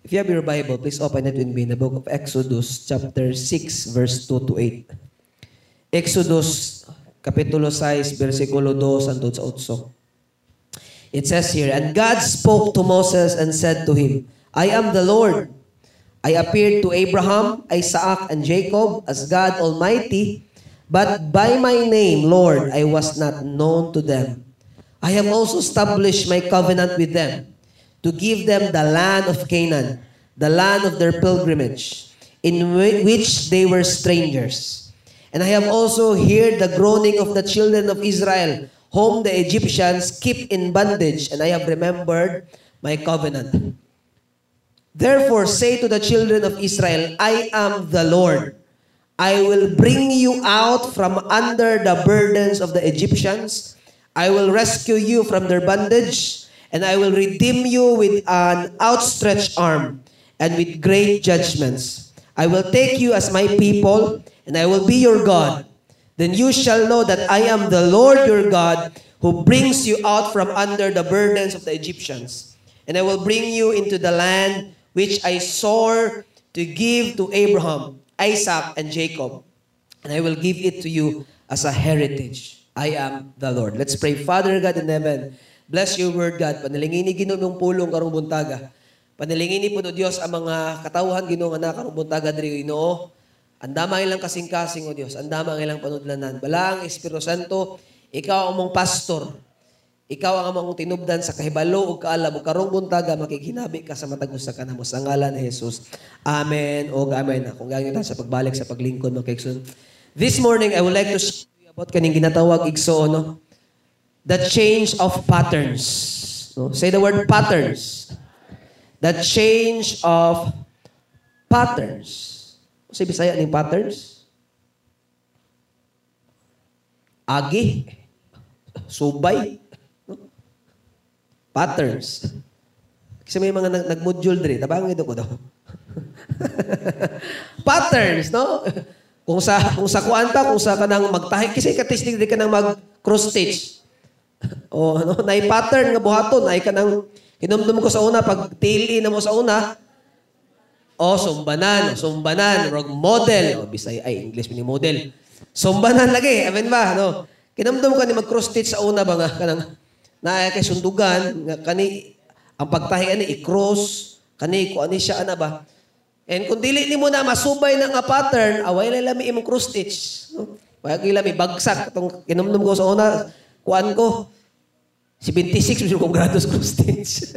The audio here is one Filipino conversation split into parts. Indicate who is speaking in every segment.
Speaker 1: If you have your Bible, please open it with me in the book of Exodus, chapter 6, verse 2 to 8. Exodus, kapitulo 6, versikulo 2 hangtod sa 8. It says here, And God spoke to Moses and said to him, I am the Lord. I appeared to Abraham, Isaac, and Jacob as God Almighty, but by my name, Lord, I was not known to them. I have also established my covenant with them to give them the land of Canaan, the land of their pilgrimage, in which they were strangers. And I have also heard the groaning of the children of Israel, whom the Egyptians keep in bondage, and I have remembered my covenant. Therefore say to the children of Israel, I am the Lord. I will bring you out from under the burdens of the Egyptians. I will rescue you from their bondage, and I will redeem you with an outstretched arm and with great judgments. I will take you as my people, and I will be your God. Then you shall know that I am the Lord your God who brings you out from under the burdens of the Egyptians. And I will bring you into the land which I swore to give to Abraham, Isaac, and Jacob. And I will give it to you as a heritage. I am the Lord. Let's pray. Father God in heaven, bless your word, God. Panalingini ginoo pulong karong buntaga. Panalingini po no Diyos ang mga katawhan ginoo nga karong buntaga diri Ginoo. Ang ilang kasing-kasing o. Andama ang ilang panudlanan. Balang Espiritu Santo, ikaw ang mong pastor. Ikaw ang among tinubdan sa kahibalo ug kaalam ug karong buntaga makikinabi ka sa matag usa ka namo sa ngalan ni Jesus. Amen o amen. Kung gangyo ta sa pagbalik sa paglingkod mga. This morning I would like to share about kaning ginatawag igsoon no. The change of patterns. No? Say the word patterns. The change of patterns. Kasi Bisaya ning patterns? Agi. Subay. No? Patterns. Kasi may mga nag- nag-module diri. Tabang ito ko daw. Patterns, no? Kung sa kung sa kuan ta, kung sa kanang magtahi kasi katis di ka nang mag cross stitch. O ano, nay pattern nga buhaton ay kanang kinumdum ko sa una pag tili na mo sa una, o, sumbanan, sumbanan, rog model. O, bisay, ay, English ni model. Sumbanan lagi, amen ba? No? Kinamdam ka ni mag-cross stitch sa una ba nga, kanang, na kay sundugan, nga kani, ang pagtahi ani, i-cross, kani, kung ani siya, ana ba? And kung dili ni mo na masubay na nga pattern, away lang lami imong cross stitch. No? Wag lami bagsak itong kinumdum ko sa una, kuan ko, 76 bisyo kong grados cross stitch.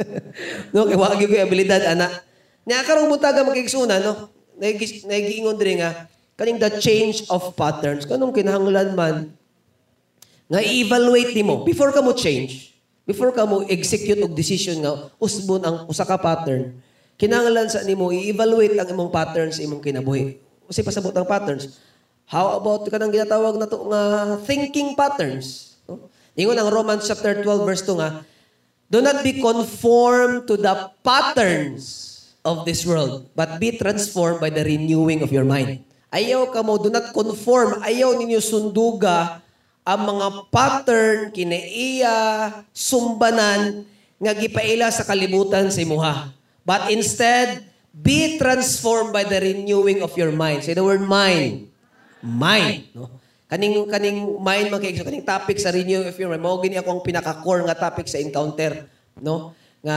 Speaker 1: no, kay wag ko abilidad ana. Nya karong buntaga magigsunan no. Nagiingon diri nga kaning the change of patterns kanong kinahanglan man nga i-evaluate nimo before ka mo change. Before ka mo execute og decision nga usbon ang usa ka pattern. Kinahanglan sa nimo i-evaluate ang imong patterns imong kinabuhi. Kasi pasabot ang patterns. How about kanang ginatawag na to nga thinking patterns? Ingon ang Romans chapter 12 verse 2 nga, Do not be conformed to the patterns of this world, but be transformed by the renewing of your mind. Ayaw ka mo, do not conform, ayaw ninyo sunduga ang mga pattern, kinaiya, sumbanan, nga gipaila sa kalibutan sa imuha. But instead, be transformed by the renewing of your mind. Say the word mind. Mind. No? Kaning kaning mind mga kaigso, kaning topic sa renewing of your mind. Mao gini akong pinaka-core nga topic sa encounter, no? Nga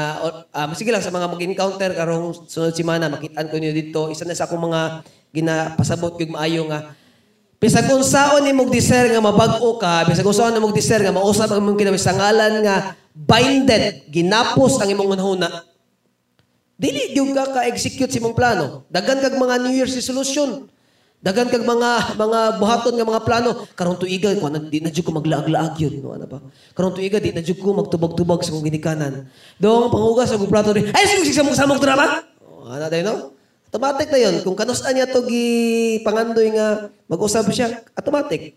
Speaker 1: um, sige lang sa mga mag-encounter karong sunod semana makitaan ko niyo dito. Isa na sa akong mga ginapasabot gyud maayo nga Bisag kung saon ni mong diser nga mabag-o ka, bisag kung saon ni mong diser nga mausap ang imong kinabuhi sa ngalan nga binded, ginapos ang imong unahuna. Dili gyud ka ka-execute sa imong plano. Dagan kag mga New Year's resolution. Dagan kag mga mga buhaton nga mga plano. Karon tuiga ko na di na jud ko maglaag-laag yun, no ano ba? Karon tuiga di na jud ko magtubag-tubag sa kong ginikanan. Dong pangugas kong plato rin. Ay sige sige mo samok drama. Oh, ano tayo no? Automatic na yun. Kung kanus-an niya to gi pangandoy nga mag-usab siya, automatic.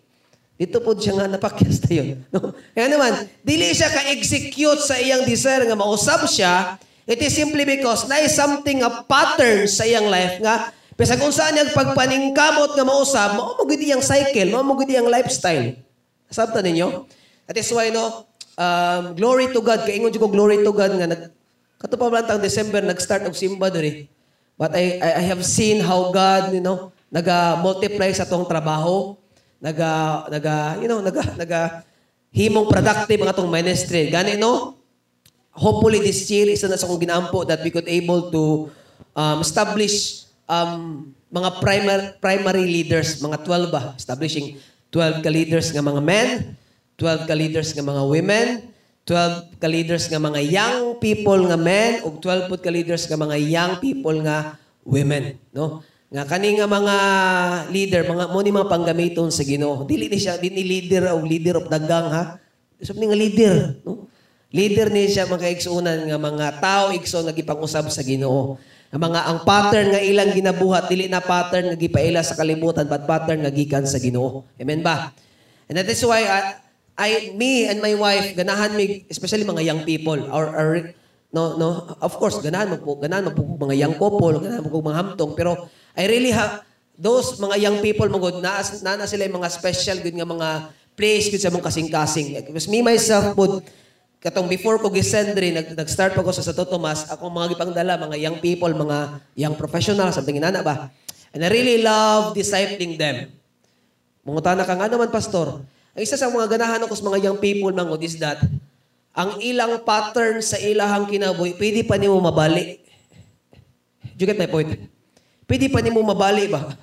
Speaker 1: Dito po siya nga napakyas na yun. No? Kaya naman, dili siya ka-execute sa iyang desire nga mausab siya, it is simply because na is something a pattern sa iyang life nga Pesa kung saan niya pagpaningkamot nga mausab, mao mo gid iyang cycle, mao mo gid iyang lifestyle. Sabta ninyo? That is why no, um, glory to God, kaingon jud ko glory to God nga nag Kato pa tang December nag-start og simba diri. But I, I I have seen how God, you know, naga-multiply sa tong trabaho, naga naga you know, naga naga himong productive ang atong ministry. Gani no? Hopefully this year isa na sa akong ginampo that we could able to um, establish um, mga primary primary leaders, mga 12 ba, establishing 12 ka leaders nga mga men, 12 ka leaders nga mga women, 12 ka leaders nga mga young people nga men ug 12 pud ka leaders nga mga young people nga women, no? Nga kani nga mga leader, mga mo ni mga panggamiton sa Ginoo. Dili ni siya dili leader o leader of dagang ha. Isa ni nga leader, no? Leader ni siya mga nga mga tao igsoon nga gipang-usab sa Ginoo. Ang mga ang pattern nga ilang ginabuhat dili na pattern nga gipaila sa kalibutan but pattern nga gikan sa Ginoo. Amen ba? And that is why I, I me and my wife ganahan mi especially mga young people or, or no no of course ganahan mo po ganahan mo mga young couple ganahan mo mga hamtong pero I really have those mga young people mo good na, na, sila yung mga special good nga mga place good sa mong kasing-kasing because me myself po katong before ko gisend rin, nag, nag-start pa ko sa Santo Tomas, ako mga gipangdala, mga young people, mga young professionals, something inana ba? And I really love discipling them. Munguta na ka nga naman, pastor. Ang isa sa mga ganahan ako sa mga young people mangod is that, ang ilang pattern sa ilahang kinabuhi, pwede pa nimo mabali. Do you get my point? Pwede pa nimo mabali ba?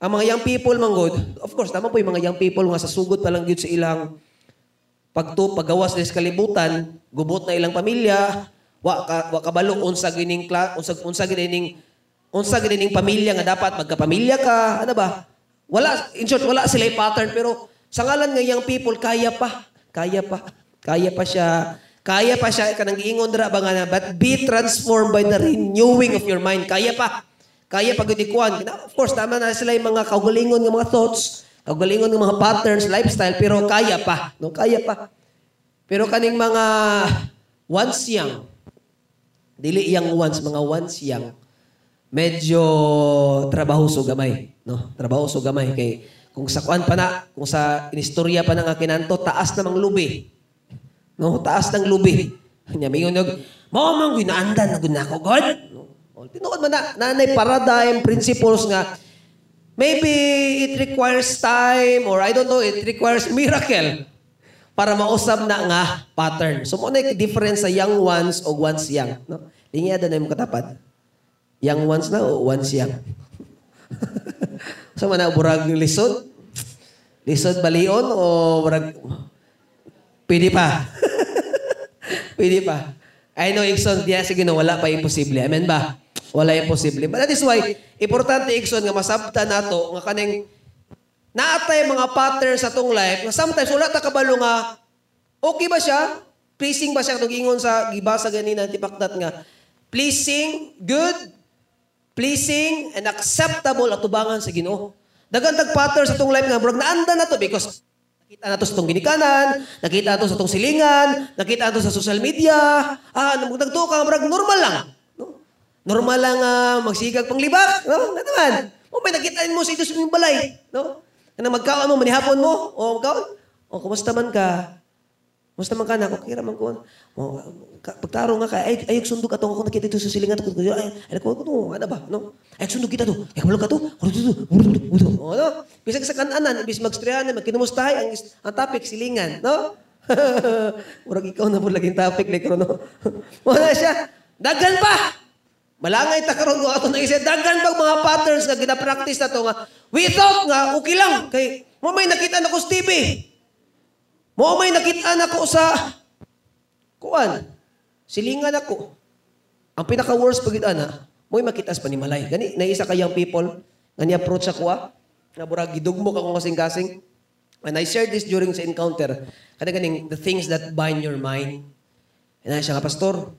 Speaker 1: Ang mga young people mangod, of course, tama po yung mga young people nga sa sugod pa lang sa ilang pagto paggawas sa kalibutan, gubot na ilang pamilya, wa ka wa kabalo unsa gining unsa unsa gining unsa gining pamilya nga dapat magkapamilya ka, ano ba? Wala in short wala sila pattern pero sa ngalan nga young people kaya pa, kaya pa, kaya pa siya kaya pa siya kanang giingon dira ba nga but be transformed by the renewing of your mind. Kaya pa. Kaya pag ikuan. Of course, tama na sila yung mga kaugalingon ng mga thoughts, kaugalingon ng mga patterns, lifestyle, pero kaya pa. No, kaya pa. Pero kaning mga once young, dili yang once, mga once young, medyo trabaho so gamay. No? Trabaho so gamay. Kay kung sa kuan pa na, kung sa inistorya pa na nga kinanto, taas namang lubi. No, taas ng lubi. Nya mingon og, mo man ginaandan na gud nako God. No. Tinuod man na nanay paradigm principles nga maybe it requires time or I don't know, it requires miracle para mausab na nga pattern. So mo na yung difference sa young ones o once young, no? Ada na yung katapad. Young ones na o once young. so man na burag lisod? Lisod balion o burag Pwede pa. Pwede pa. I know, Ikson, diya sige no, wala pa imposible. Amen ba? Wala imposible. But that is why, importante, Ikson, nga masabta nato nga kaning naatay mga patterns sa tong life, nga sometimes wala ta kabalo nga, okay ba siya? Pleasing ba siya? Itong ingon sa gibasa ganina, tipakdat nga, pleasing, good, pleasing, and acceptable at tubangan sa ginoo. Dagan tag pattern sa tong life nga, bro, naanda na to because Nakita na to sa itong ginikanan, nakita na to sa itong silingan, nakita na to sa social media. Ah, nagtuo ka, marag normal lang. No? Normal lang uh, magsigag pang libak. No? Nga naman. O may nakitaan mo sa ito sa balay. No? Kana magkaon mo, manihapon mo. O magkaon. O, kumusta man ka? Kumusta man ka na? Okay raman ko. O, pagtaro nga ka, ay, ay, sundog atong ako nakita ito sa silingan. Ay, ay, ko, ano, ano ba? No? Ay, sundog kita to. Ay, kamalog ka to. O, no? Bisag sa kananan, bis magstriyanan, magkinumustahay, ang, ang topic, silingan. No? Murag ikaw na po laging topic, like, no? Wala siya. Dagan pa! Malangay ta karon ko ato na isa daghan pag mga patterns nga gina-practice na to nga we thought nga okay lang kay mo may nakita na ko sa TV. Mo may nakita na ko sa kuan. Silingan ako. Ang pinaka worst pagid ana, mo makita sa panimalay. Gani na isa ka young people nga ni approach ako ah. Nga burag gidugmo ka kung kasing-kasing. And I shared this during sa encounter. Kada ganing the things that bind your mind. And ay siya nga, Pastor,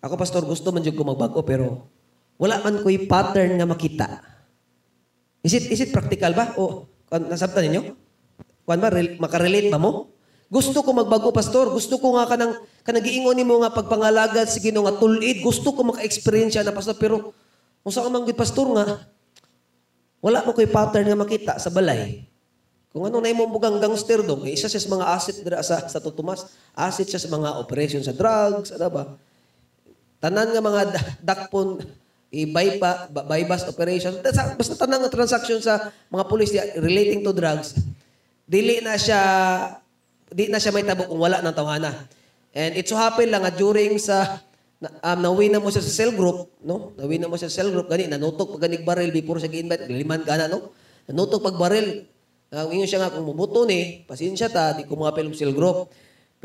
Speaker 1: ako, Pastor, gusto man ko magbago, pero wala man ko'y pattern nga makita. Is it, is it practical ba? O, nasabtan ninyo? Kuan ba, rel- makarelate ba mo? Gusto ko magbago, Pastor. Gusto ko nga kanang, kanang giingon mo nga pagpangalagad, sige no, nga tulid. Gusto ko maka-experience na, Pastor. Pero, kung saan man Pastor nga, wala mo ko'y pattern nga makita sa balay. Kung ano na imong bugang gangster dong, isa siya sa mga asset dira sa, sa tutumas. Asset siya sa mga operation sa drugs, ano ba? Tanan nga mga da- dakpon i-bypass bypass operation. Basta, tanan nga transaction sa mga pulis relating to drugs dili na siya di na siya may tabo kung wala ng tawhana. And it so happen lang during sa um, nawin na mo siya sa cell group no? Nawin na mo siya sa cell group gani nanutok pag ganig baril before siya gi-invite liman ka na no? Nanutok pag baril. Ang ingon siya nga kung mubuto ni pasensya ta di ko mga cell group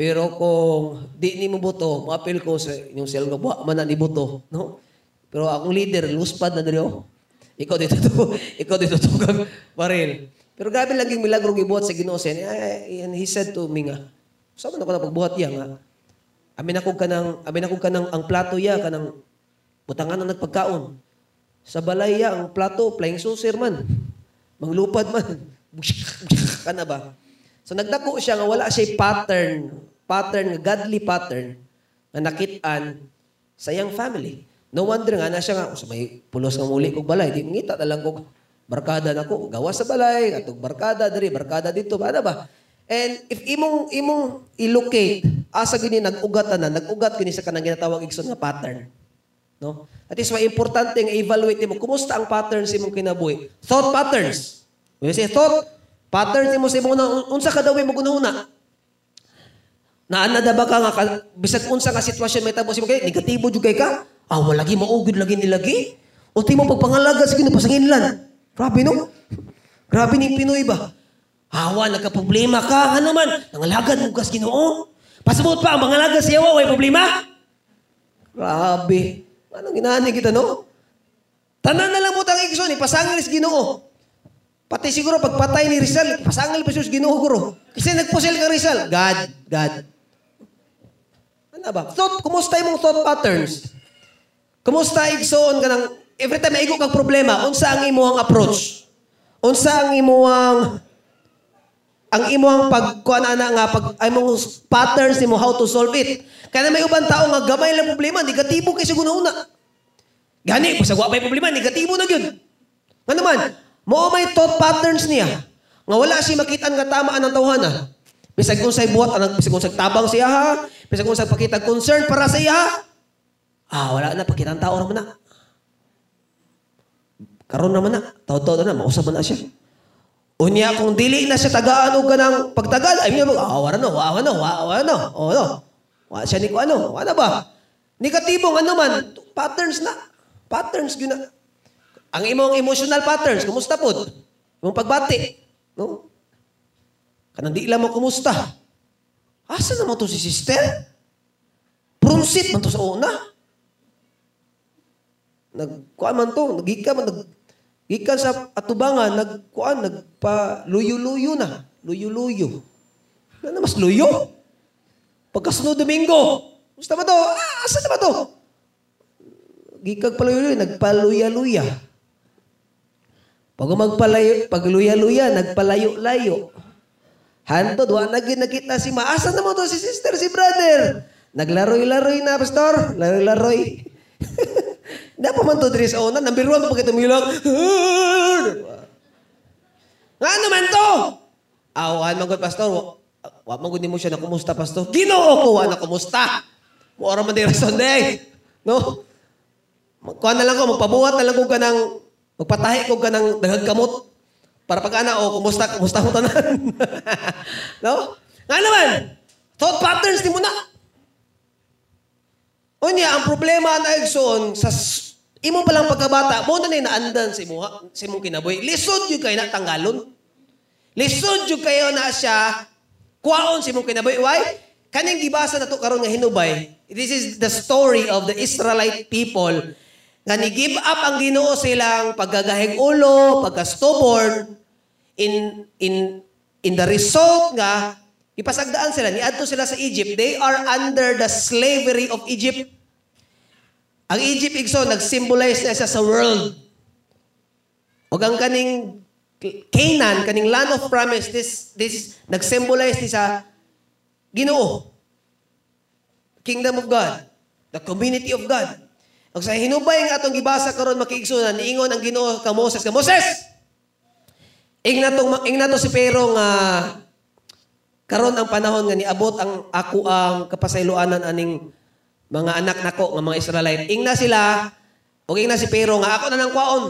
Speaker 1: pero kung di ni mo buto maapil ko sa inyong cell wa man na ni buto no? Pero akong leader luspad na diri oh. ikaw dito to ikaw dito to kag baril. Pero grabe laging milagro gibuhat sa Ginoo sen and he said to me nga sama na ko na pagbuhat iya nga. Amin ako kanang amin ako kanang ang plato ya kanang butangan na nagpagkaon. Sa balay ya ang plato flying saucer man. Manglupad man. Kana ba? So nagdako siya nga wala siya pattern pattern nga godly pattern nga nakit-an sa iyang family. No wonder nga na siya nga sa may pulos nga muli kog balay. Di ngita na lang kog barkada nako gawas sa balay atog barkada diri barkada dito. Ba ba? And if imong imong i-locate asa gini nag-ugat na nag-ugat gini sa kanang ginatawag igsoon nga pattern. No? At is why importante nga evaluate mo kumusta ang patterns imong kinabuhi? Thought patterns. You say thought patterns mo sa imong unsa ka daw mo gunahuna Naanada ba ka nga, bisag unsa nga sitwasyon may tabo si kay negatibo jud kay ka? Ah, wala lagi maugid lagi nilagi. O ti mo pagpangalaga sa Ginoo pasanginlan. Grabe no? Grabe ni Pinoy ba? Hawa nagka-problema ka, ano man, nangalagad mo kas Ginoo. Pasabot pa ang mangalaga sa yawa, way problema? Grabe. Anong ginani kita no? Tanan na lang mo tang igsoon, ipasangil sa Ginoo. Pati siguro pagpatay ni Rizal, pasangil pa siya Ginoo guro. Kasi nagpusel ka Rizal. God, God. Ano ba? Thought, kumusta yung thought patterns? Kumusta igsoon ka ng, every time maigo kang problema, unsa ang imuhang approach? Unsa ang imuhang, ang imuhang pagkuan ana nga pag ay mong patterns nimo how to solve it. Kaya may ubang tao nga gamay lang problema, negatibo kay siguro una. Gani, sa wa may problema, negatibo na gyud. Nga naman, mo may thought patterns niya. Nga wala siya makita nga tamaan ng tawhana. Bisag kung sa'y buhat, bisag kung sa'y tabang siya ha, bisag kung sa'y pakita concern para sa iya. Ah, wala na, pakita ang tao naman na. Karon naman na, tao-tao na, mausap na siya. Unya, kung dili na siya tagaan o ganang pagtagal, ay mo, ah, wala no, wala no, wala no, oh, no. Wala siya ni ko ano, wala ba? Negatibong ano man, patterns na. Patterns yun na. Ang imong emotional patterns, kumusta po? Yung pagbati. No? Kanang di lang mo kumusta. Asa naman to si sister? Prunsit man to sa una. Nagkuan man to, nagika man, nag, sa atubangan, nagkuan, nagpa luyo-luyo na. Luyo-luyo. Ano mas luyo? Pagkasunod Domingo, gusto ba to? Ah, asa na ba to? Gikag paluyo-luyo, nagpaluya-luya. Pag magpalayo, pagluya-luya, nagpalayo-layo. Hantod, wa na gyud nakita si Maasa na mo to si sister, si brother. Naglaroy-laroy na, pastor. Laroy-laroy. Pa man to sa una. Number one, pag ito milang. Nga naman to? Awan man gud pastor. Wa, man gud mo siya na kumusta, pastor. Ginoo ko, wa na kumusta. Mo ora man diri Sunday. No? Kuha na lang ko, magpabuhat na lang ko ka ng, magpatahi ko ka ng daghag kamot. Para pag ana, oh, kumusta, kumusta mo tanan. no? Nga naman, thought patterns di mo na. Unya, ang problema na igsoon, sa s- imo palang pagkabata, mo na ni naandan sa imo, sa imong kinabuhi. Lisod yung kayo na tanggalon. Lisod yung kayo na siya, kuwaon sa imong kinabuhi. Why? Kaning gibasa na to karon nga hinubay. This is the story of the Israelite people nga ni-give up ang Ginoo silang paggagahig ulo, pagka-stubborn, in in in the result nga ipasagdaan sila niadto sila sa Egypt. They are under the slavery of Egypt. Ang Egypt igso nag-symbolize na siya sa world. Ug ang kaning Canaan kaning land of promise this this nag-symbolize ni sa Ginoo. Kingdom of God. The community of God. Ug sa hinubay nga atong gibasa karon makiigsunan niingon ang Ginoo ka Moses ka Moses Ing nato ing nato si Pero nga karon ang panahon nga niabot ang ako ang kapasayloanan aning mga anak nako nga mga Israelite. Ingna sila, o ingna si Pero nga ako na nang kwaon.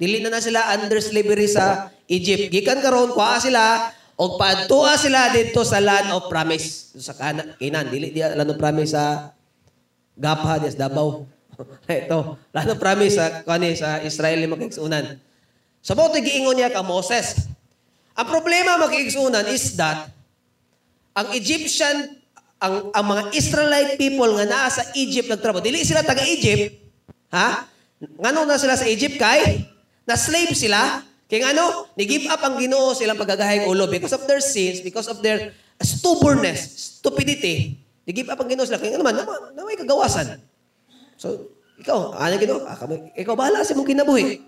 Speaker 1: Dili na na sila under slavery sa Egypt. Gikan karon kuha sila og paadtua sila dito sa land of promise sa kana Canaan. Dili dia land of promise sa Gapha des Davao. Ito, land of promise sa kani sa Israel ni magigsunan. Sa so, giingon niya ka Moses. Ang problema magigsunan is that ang Egyptian ang, ang mga Israelite people nga naa sa Egypt nagtrabaho. Dili sila taga Egypt. Ha? Ngano na sila sa Egypt kay na slave sila. Kay ano, ni-give up ang Ginoo silang pagagahayang ulo because of their sins, because of their stubbornness, stupidity. Ni-give up ang Ginoo sila. Kay ano man, na, na may kagawasan. So, ikaw, ano Ginoo? Ah, ikaw bahala sa mong kinabuhi.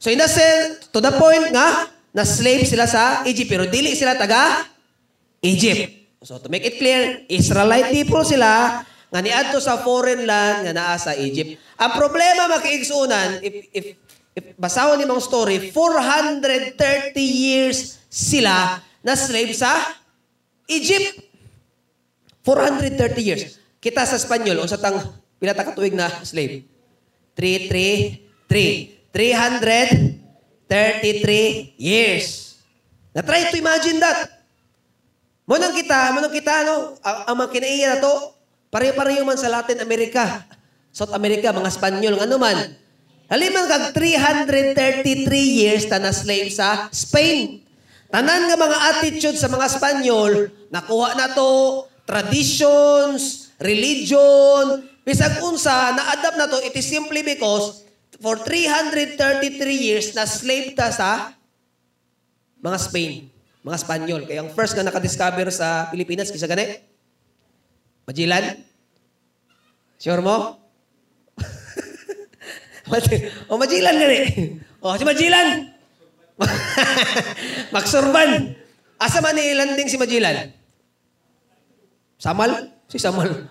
Speaker 1: So, in a sense, to the point nga, na slave sila sa Egypt, pero dili sila taga Egypt. So to make it clear, Israelite people sila nga niadto sa foreign land nga naa sa Egypt. Ang problema makiigsunan if if if basahon ni mong story, 430 years sila na slave sa Egypt. 430 years. Kita sa Espanyol, unsa tang pila ta katuig na slave? 3 3 3 333 years. Na try to imagine that. Munang kita, munang kita, no? Ang, ang mga kinaiya na to, pareho-pareho man sa Latin America. South America, mga Espanyol, ano man. Haliman kag 333 years ta na slave sa Spain. Tanan nga mga attitude sa mga Espanyol, nakuha na to, traditions, religion, bisag unsa, na-adapt na to, it is simply because for 333 years na slave ta sa mga Spain. Mga Espanyol. Kaya ang first na nakadiscover sa Pilipinas, kisa gani? Magellan? Sure mo? o, Magellan gani. O, si Magellan. Maksurban. Asa man ni landing si Magellan? Samal? Si Samal.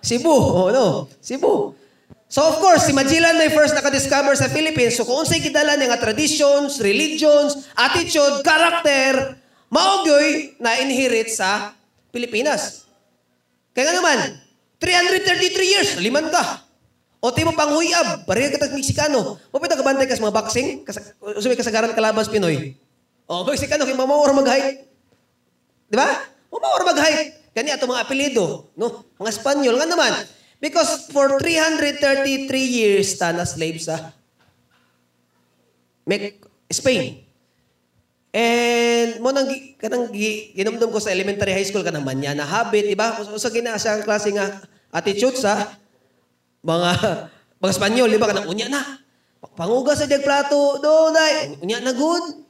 Speaker 1: Cebu. O, no? Cebu. So of course, si Magellan na first nakadiscover sa Philippines. So kung unsay kidala niya nga traditions, religions, attitude, character, maogyoy na inherit sa Pilipinas. Kaya nga naman, 333 years, liman ka. O ti mo pang huyab, pareha ka Meksikano. O pita ka bantay ka sa mga boxing, usumi kasagaran kalabas Pinoy. O Meksikano, kay mamawar mag-hike. Di ba? Mamawar mag-hike. Kani ato mga apelido, no? Mga Espanyol nga naman. Because for 333 years, ta na slave sa Spain. And mo nang kanang ginumdum ko sa elementary high school kanang manya na habit, di ba? Usa gina sa klase nga attitude sa mga mga Espanyol, di ba kanang unya na. Panguga sa diag plato, do dai, unya na good.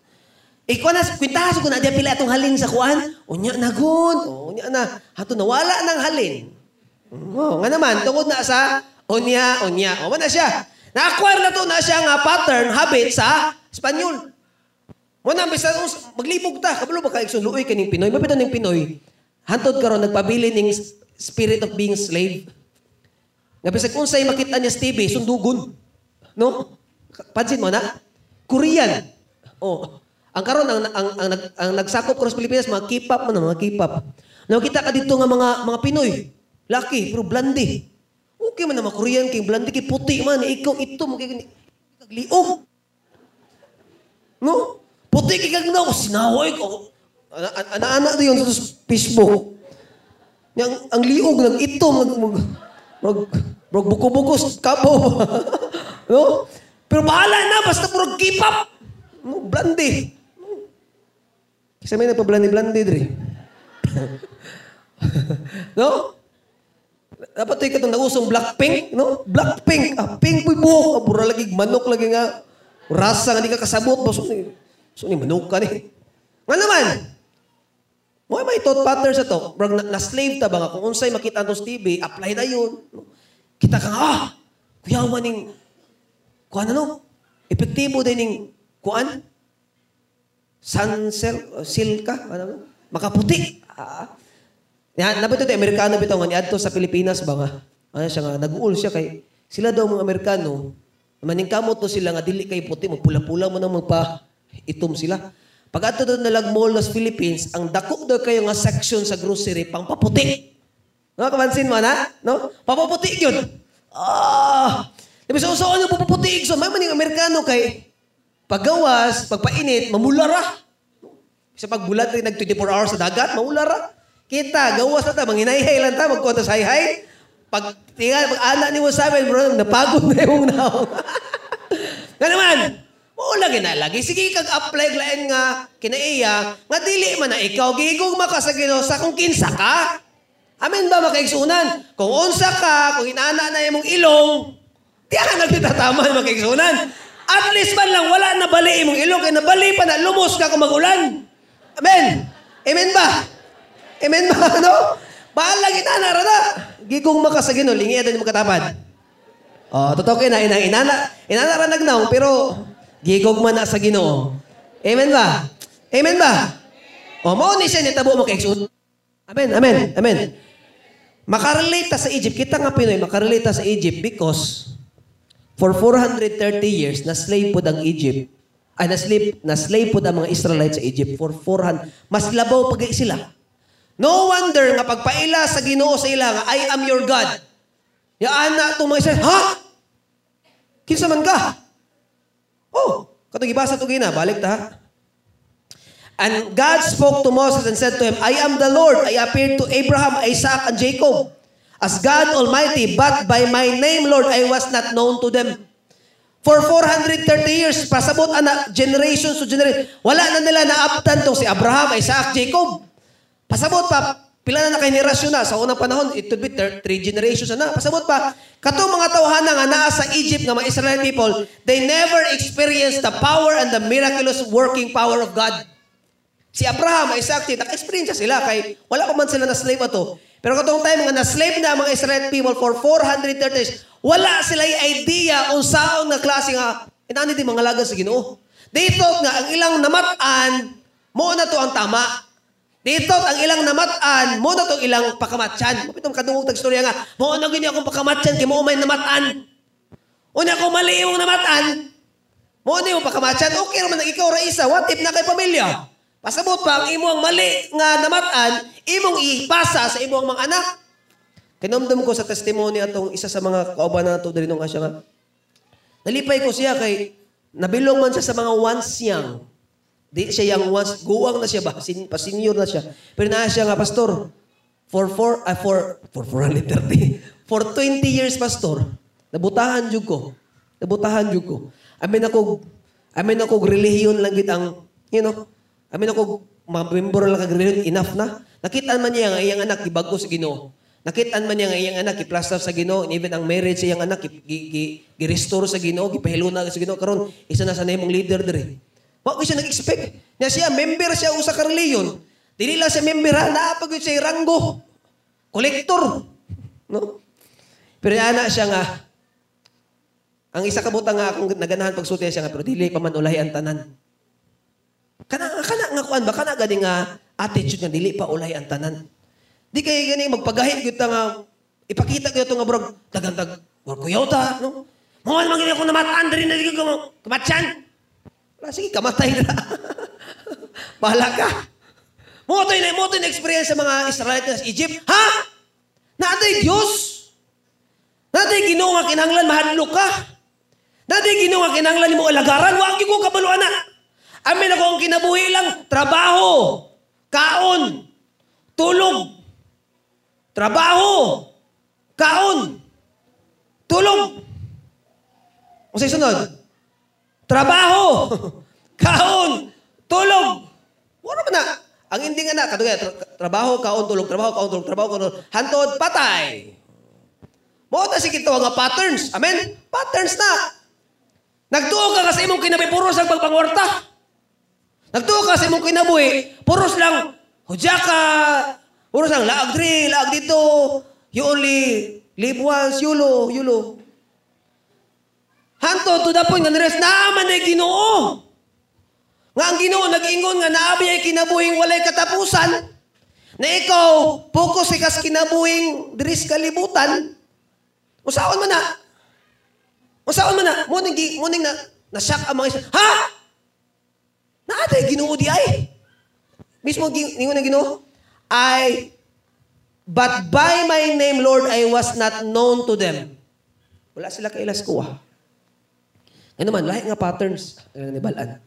Speaker 1: Ikaw na, kwintaso ko na diya pila atong halin sa kuan. Unya na good. Unya na. Hato nawala ng halin. Oh, nga naman, tungod na sa unya, unya. O, na siya. Na-acquire na to na siya nga pattern, habit sa Espanyol. Mo na, bisa, maglibog ta. Kabalo ba kayo luoy kaning Pinoy? Mapita ng Pinoy. Hantod karon nagpabili ning spirit of being slave. Nga bisa kung sa'y makita niya Stevie, sundugon. No? Pansin mo na? Korean. Oh. Ang karon ang, ang, ang, ang, ang nagsakop ko sa Pilipinas, mga K-pop man, mga K-pop. Nakita ka dito nga mga mga Pinoy. Laki, pero blandi. Okay man naman, Korean kay blandi kay puti man. Ikaw ito, magiging liog. No? Puti kay kag na, sinaway ko. Ana-ana to yun sa Facebook. Yang, ang liog, nag ito, mag, mag, mag, mag buko-buko kapo. no? Pero bahala na, basta puro K-pop. No, blandi. Kasi may nagpa-blandi-blandi, Dre. no? Dapat ito itong nausong Blackpink, no? Blackpink. Ah, pink boy buhok. Ah, pura lagi, manok lagi nga. Rasa nga di ka kasabot. Baso ni, so ni manok ka ni. Nga naman, mo may thought pattern sa to. Brag na, na-slave ta ba nga? Kung unsay makita sa TV, apply na yun. Kita ka ah, kuyawan ning, kuan ano? Epektibo din ning, kuan? Sunsel, silka, ano? Makaputi. Ah, Ya, nabito tayo, Amerikano bitaw nga niadto sa Pilipinas ba nga. Ano siya nga, nag-uul siya kay sila daw mga Amerikano, maning kamot to sila nga dili kay puti, magpula-pula mo nang magpa itom sila. Pag ato doon nalag mall sa Philippines, ang dako daw kayo nga section sa grocery pang paputi. No, kamansin mo na? No? Papaputi yun. Ah! Diba sa usawan yung papaputi so may maning Amerikano kay paggawas, pagpainit, mamulara. Sa pagbulat rin nag 24 hours sa dagat, mamulara. Kita, gawas na ta, manginayhay lang ta, magkuha sa hayhay. Pag tinga, pag anak ni mo sa amin, bro, napagod na yung naong. nga naman, Wala ginalagi. Sige kag apply lain nga kinaiya nga dili man na ikaw gigog maka sa kung kinsa ka. Amen ba makaigsunan? Kung unsa ka, kung inana na imong ilong, tiyan na kita tama makaigsunan. At least man lang wala na bali imong ilong kay nabali pa na lumos ka kung magulan. Amen. Amen ba? Amen ba ano? Bahala inana ra na. Gigong maka sa Ginoo, lingi adan mo katapad. Oh, totoo kay na inang inana. Inana nagnaw pero Gigog man na sa Ginoo. Amen ba? Amen ba? O mo ni siya nitabo mo kay. Amen, amen, amen. Makarelate sa Egypt. Kita nga Pinoy, makarelate sa Egypt because for 430 years, na-slave po ang Egypt. Ay, na-slave, na-slave po ang mga Israelites sa Egypt for 400. Mas labaw pag sila. No wonder nga pagpaila sa Ginoo sa ila nga, I am your God. Yaan na itong mga ha? Kinsa man ka? Oh, katong ibasa to gina, balik ta. And God spoke to Moses and said to him, I am the Lord. I appeared to Abraham, Isaac, and Jacob as God Almighty, but by my name, Lord, I was not known to them. For 430 years, pasabot ana generations to generation. Wala na nila naaptan tong si Abraham, Isaac, Jacob. Pasabot pa, pila na nakahenerasyon na. Sa unang panahon, it would be thir- three generations na. Pasabot pa, katong mga tawhana nga naa sa Egypt nga mga Israeli people, they never experienced the power and the miraculous working power of God. Si Abraham, Isaac, naka-experience sila kay wala pa man sila na slave ato. Pero katong time nga na-slave na mga Israeli people for 430 years, wala sila idea kung saan nga klase nga, inani di mga lagas sa ginoo. They thought nga ang ilang namatan, mo na to ang tama. Dito, ang ilang namatan, mo na to ilang pakamatyan. Mapitong kadungog tag storya nga, mo na gini akong pakamatyan, kay mo may namatan. Una ko mali imong namatan, mo na yung pakamatyan, okay naman ikaw ra isa, what if na kay pamilya? Pasabot pa, ang imong mali nga namatan, imong ipasa sa imong mga anak. Kinumdum ko sa testimony atong isa sa mga kauban nato diri nung asya nga. Nalipay ko siya kay nabilong man siya sa mga once young. Di siya yang once, guwang na siya ba? Sin, pa senior na siya. Pero na siya nga, pastor, for four, uh, for, for 430, for 20 years, pastor, nabutahan jud ko. Nabutahan jud ko. Amin ako, amin ako relihiyon lang gid ang, you know, amin ako, member lang kag relihiyon, enough na. Nakitaan man niya nga iyang anak, ibago sa ginoo. Nakitaan man niya nga iyang anak, iplaster sa ginoo, even ang marriage sa iyang anak, gi-restore sa ginoo, gipahilo na sa ginoo. Karon isa na sa namong leader dire. Wa ko siya nag-expect. Nga siya, member siya usa ka. Dili lang siya member ha, naapag yun siya ranggo. Kolektor. No? Pero ana siya nga, ang isa ka butang nga akong naganahan pagsulti siya nga, pero dili pa man ulahi ang tanan. Kana kana nga kuan ba kana gani nga attitude nga dili pa ulahi ang tanan. Di kay gani magpagahit gyud nga ipakita gyud to nga brog dagantag or kuyota no. Mo man magini ako namataan diri na di ko kamatyan. Wala, sige, kamatay na. Bahala ka. Mo to na mo to na experience sa mga Israelites sa Egypt. Ha? Naatay Diyos. Naatay Ginoo nga kinahanglan mahadlok ka. Naatay Ginoo nga kinahanglan mo alagaran, wa gyud ko kabalo na. Amin ako ang kinabuhi lang trabaho, kaon, tulog. Trabaho, kaon, tulog. O sa sunod, trabaho, kaon, tulog. Wala man na. Ang hindi nga na, katugaya, tra- trabaho, kaon, tulog, trabaho, kaon, tulog, trabaho, kaon, tulog, hantod, patay. Mo ta si kito nga patterns. Amen? Patterns na. Nagtuo ka kasi imong kinabuhi puros ang pagpangwarta. Nagtuo ka sa imong kinabuhi puros lang hudya ka, puros lang laag diri, laag dito. You only live once, yulo, yulo. Hanto to the point nga nires naaman ay Ginoo. Nga ang Ginoo nag-ingon nga naabi ay kinabuhing walay katapusan. Na ikaw focus ka sa kinabuhing diris kalibutan. Usaon man na. Usaon man na. Muning muning na na-shock ang mga isa. Ha? Naatay Ginoo di ay. Mismo ningon na Ginoo ay But by my name, Lord, I was not known to them. Wala sila kailas kuha. Ano man, lahat nga patterns. Ano ni Balaan.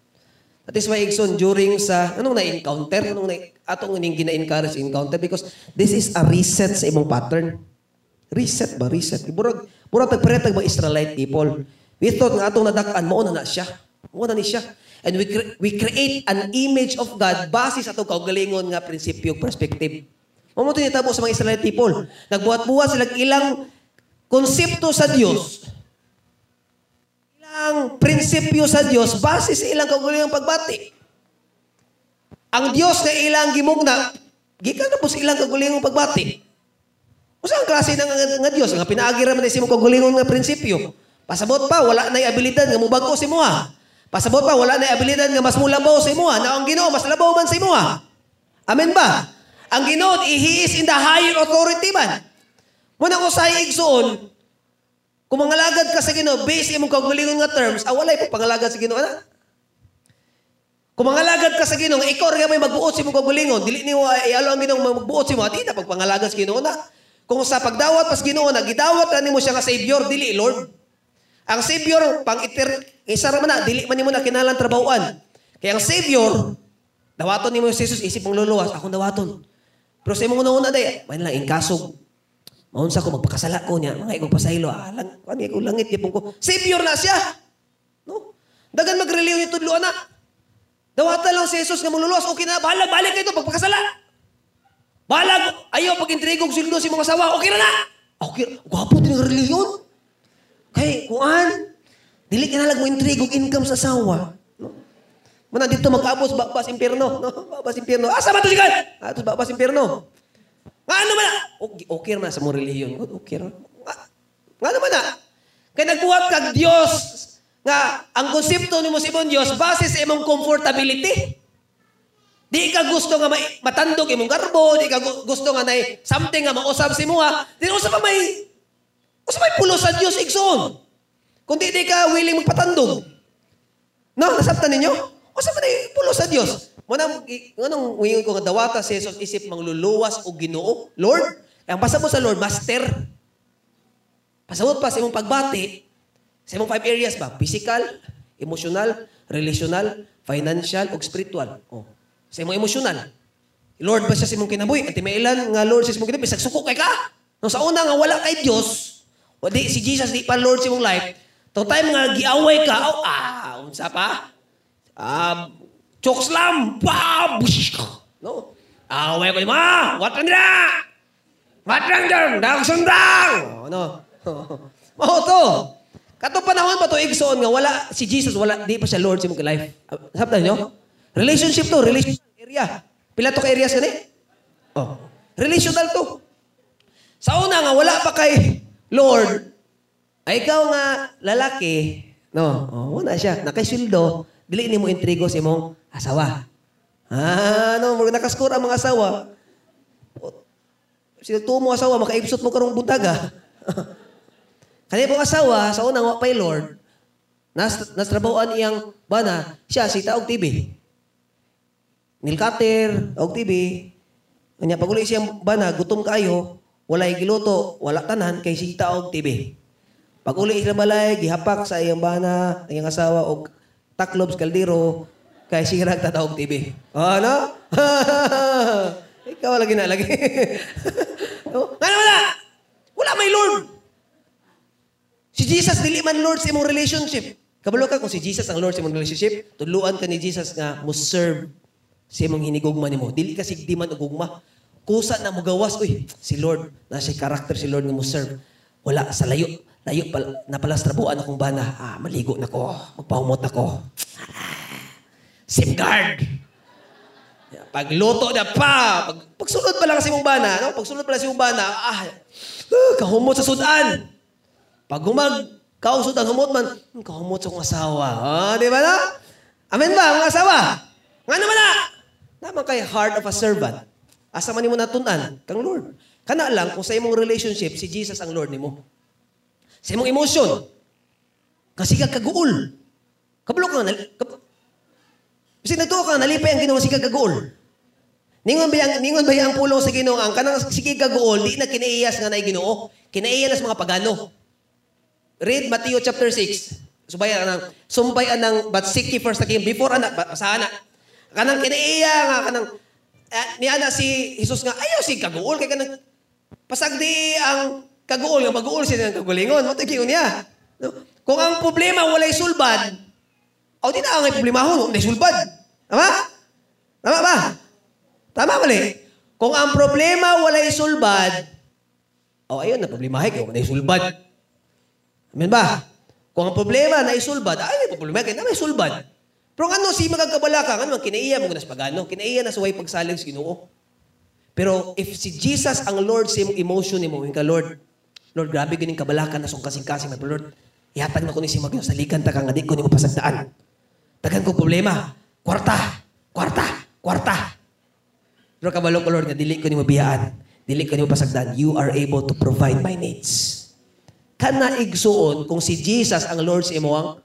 Speaker 1: That is why, Igson, during sa, anong na-encounter? Anong na, atong ining gina-encourage encounter? Because this is a reset sa imong pattern. Reset ba? Reset. Burag, burag tagparetag mga Israelite people. We thought nga atong nadakaan, mauna na siya. Mauna ni siya. And we, cre- we create an image of God base sa itong kaugalingon nga prinsipyo, perspective. Mamuto niya tabo sa mga Israelite people. Nagbuhat-buhat sila ilang konsepto sa Diyos. Ilang prinsipyo sa Diyos base sa ilang kaugalingon pagbati. Ang Diyos na ilang gimugna, gikan na po sa ilang kaugalingong pagbati. Usa ang klase ng nga, nga Dios nga pinaagi ra man si mo kagulingon nga prinsipyo. Pasabot pa wala nay abilidad nga mubag-o si mo ha. Pasabot pa wala nay abilidad nga mas mulabaw si mo ha. Na ang Ginoo mas labaw man si mo ha. Amen ba? Ang Ginoo he is in the higher authority man. Muna ko sa igsoon, kung mangalagad ka sa Ginoo based imong kagulingon nga terms, ah walay pa pangalagad sa Ginoo ana. Kung mangalagad ka sa Ginoo, ikaw ra may magbuot sa imong kagulingon, dili ni mo ialo ang Ginoo magbuot sa mo, di na pagpangalagan sa Ginoo na. Kung sa pagdawat pas Ginoo na gidawat na nimo siya nga savior dili Lord. Ang savior pang iter isa ra man na dili man nimo na kinalang trabahoan. Kaya ang savior dawaton nimo si Jesus isip mong luluwas akong dawaton. Pero sa imong una day, man lang inkasog. Maunsa ko magpakasala ko niya, mga ikong pasaylo, ah, lang, ano ikong langit, yapon ko. Savior na siya! No? Dagan magreliyon yung tudlo, anak. Dawatan lang si Jesus nga mong luluwas, okay na, bahala, balik kayo pagpakasala. Bahala, ayaw pag intrigong sildo si mga asawa, okay na na. Okay, gwapo din ang reliyon. Kay, kuan, dili ka na lang mo intrigong income sa asawa. No? Mana dito mag-abos, babas impyerno. No? Babas impyerno. Asa ba ito? Ah, ito babas impyerno. Nga ano man na? Okay, okay na sa mong reliyon. Okay na. Nga, nga naman na. Kaya nagbuhat kag Diyos nga ang konsepto ni mo sa imong Diyos base sa imong comfortability. Di ka gusto nga may matandog imong garbo, di ka gu- gusto nga nay something nga mausab si mo ha. Di usa pa may usa may pulo sa Dios igsoon. Kung di, di ka willing magpatandog. No, nasabtan ninyo? Usa pa nay pulo sa Dios. Muna nganong wingon ko nga dawata si Jesus isip mangluluwas o Ginoo, Lord. Ang pasabot sa Lord, Master. Pasabot pa sa imong pagbati, sa imong five areas ba? Physical, emotional, relational, financial, o spiritual. Oh. Sa imong emotional. Lord ba siya sa imong kinabuhi? At mailan nga Lord sa imong kinabuhi? Sagsuko kay ka? No, sa una nga wala kay Dios, o di, si Jesus di pa Lord sa imong life, to time nga giaway ka, oh, ah, unsa pa? Ah, chokeslam, pa, bush, no? Away ko lima, what nila? What lang dyan? Dahil sundang! Ano? Mao to. Kato panahon pa to igsoon nga wala si Jesus wala di pa siya Lord sa imong life. Sabta nyo? Relationship to, relationship area. Pila to ka areas kani? Oh. Relational to. Sa una nga wala pa kay Lord, ay ikaw nga lalaki, no, oh, wala siya, nakaisildo, dili nimo intrigo sa imong asawa. Ah, no, nakaskor ang mga asawa. Sino tumo asawa, makaipsot mo karong buntaga. Kanya pong asawa, sa unang wa pay Lord, nas, nastrabahoan iyang bana, siya si Taog TV. Nilkater, Taog TV. Kanya pag uli siyang bana, gutom kayo, walay giluto, wala tanan, kay si Taog TV. Pag uli sila balay, gihapak sa iyang bana, ang iyang asawa, og taklobs kaldero, kay si Taog TV. O, ano? Ikaw lagi na lagi. no? Nga na! Wala may Lord! Si Jesus, dili man Lord sa imong relationship. Kabalo ka kung si Jesus ang Lord sa imong relationship, tuluan ka ni Jesus nga mo serve sa imong hinigugma nimo. Dili ka sigdi man og gugma. Kusa na mo gawas, uy, si Lord, na siya karakter si Lord nga mo serve. Wala, sa layo, layo pal, napalastrabuan akong bana. Ah, maligo na ko, magpahumot na ko. Ah, safeguard. Pagluto na pa, pag, pagsulod pa lang sa imong bana, no? Pagsulod pa lang sa imong bana, ah, uh, kahumot sa sudan. Pag humag, kausod ang humot man, hmm, kahumot sa kong asawa. Ah, di ba na? Amen ba, mga asawa? Nga naman na! Naman kay heart of a servant. Asa man nimo natunan, kang Lord. Kana lang, kung sa imong relationship, si Jesus ang Lord nimo. Sa imong emotion, kasi ka kaguol. Kabalo ka nal- kab- Kasi ka, nalipay ang ginawa si kagagool. Ningon ba ang ningon ba ang pulong sa Ginoo ang kanang sige gagool di na kinaiyas nga nay Ginoo. Kinaiyas mga pagano. Read Matthew chapter 6. Subay anang sumbay anang but seek ye first the kingdom before ana basana. Kanang kinaiya nga kanang uh, ni ana si Jesus nga ayaw si kaguol kay kanang pasagdi ang kaguol nga maguol siya ng kagulingon. Mo tigiyon niya. No? Kung ang problema walay sulbad, o di na ang problema ho, walay sulbad. Tama? Tama ba? Tama mali. Kung ang problema walay sulbad, o ayun na problema kay walay sulbad. Amen ba? Kung ang problema na isulbad, ay may problema kay na may sulbad. Pero ano si magagabalaka, ano man kinaiya mo nas pagano, kinaiya na sa way pagsalig sa Ginoo. Pero if si Jesus ang Lord sa imong emotion nimo, ka Lord, Lord, grabe ganing kabalakan na song kasing-kasing na Lord. Ihatag na ko ni si Magyo, salikan ta kang adik ko ni mo pasagdaan. Dagan ko problema. Kwarta, kwarta, kwarta. Pero kabalo ko Lord nga dili ko ni mo biyaan. Dili ko ni mo pasagdaan. You are able to provide my needs. Kana igsuon kung si Jesus ang Lord sa imo ang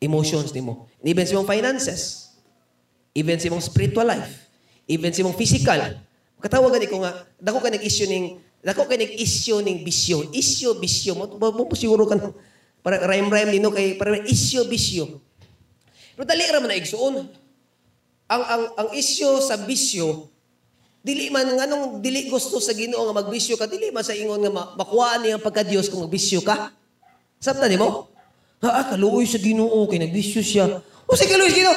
Speaker 1: emotions nimo. Even sa imong finances. Even sa imong spiritual life. Even sa imong physical. Katawagan ko nga, dako ka nag-issue ning dako ka nag-issue ning bisyo. Issue bisyo mo mo siguro kan para rhyme-rhyme nino kay para issue bisyo. Pero dali ra na igsuon. Ang ang ang issue sa bisyo dili man nganong dili gusto sa Ginoo nga magbisyo ka dili man sa ingon nga ma- makuha niya ang pagka Dios kung magbisyo ka. Sabta nimo? Ha, ah, kaluoy sa Ginoo kay nagbisyo siya. O si kaluoy sa Ginoo.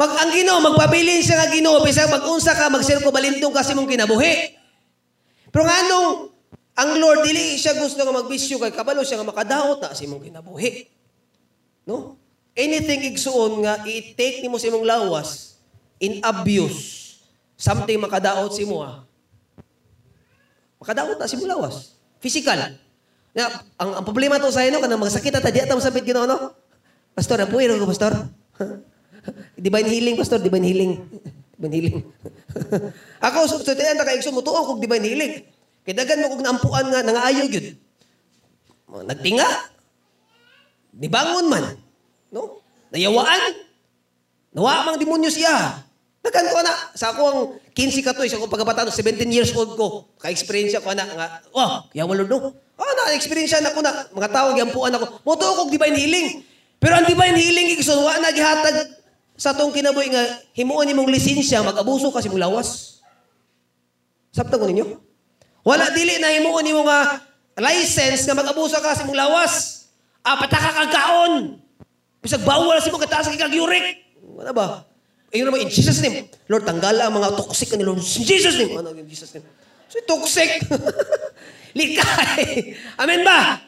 Speaker 1: Mag ang Ginoo magpabilin siya nga Ginoo bisag mag-unsa ka magsirko balintong kasi mong kinabuhi. Pero nganong ang Lord dili siya gusto nga magbisyo kay kabalo siya nga makadaot na sa imong kinabuhi. No? Anything igsuon nga i-take nimo sa imong lawas in abuse something makadaot si mo ah. Makadaot na si mo lawas. Physical. Na, ang, ang problema to sa ino kanang magsakit ata di ata masabit Ginoo no? Pastor, apuy ko pastor. divine healing pastor, divine healing. Healing. Ako so so tiyan ta kay igsoon mo tuo kog divine healing. Kay daghan mo kog naampuan nga nangaayo gyud. Mo, Nagtinga. Nibangon man. No? Nayawaan. Nawa mang demonyo siya. Dagan ko na. Sa ako ang 15 ka to, sa akong pagkabataan, 17 years old ko. Ka-experience ko na nga, oh, kaya walo no. Oh, na-experience na ko na. Mga tao, gyampuan ako. Moto ko divine healing. Pero ang divine healing, igsoon, wa na gihatag sa tong kinabuhi nga, himuon ni mong lisensya, mag-abuso kasi mong lawas. Sabta ko ninyo? Wala dili na himuon ni nga license nga mag-abuso ka kasi mong lawas. Apat ka kagaon. Bisag bawal si mo kataas kay kagyurik. Wala ba? Ayun naman, in Jesus name. Lord, tanggala ang mga toxic ni Lord. In Jesus name. Ano, in Jesus name. So, toxic. Likay. Amen ba?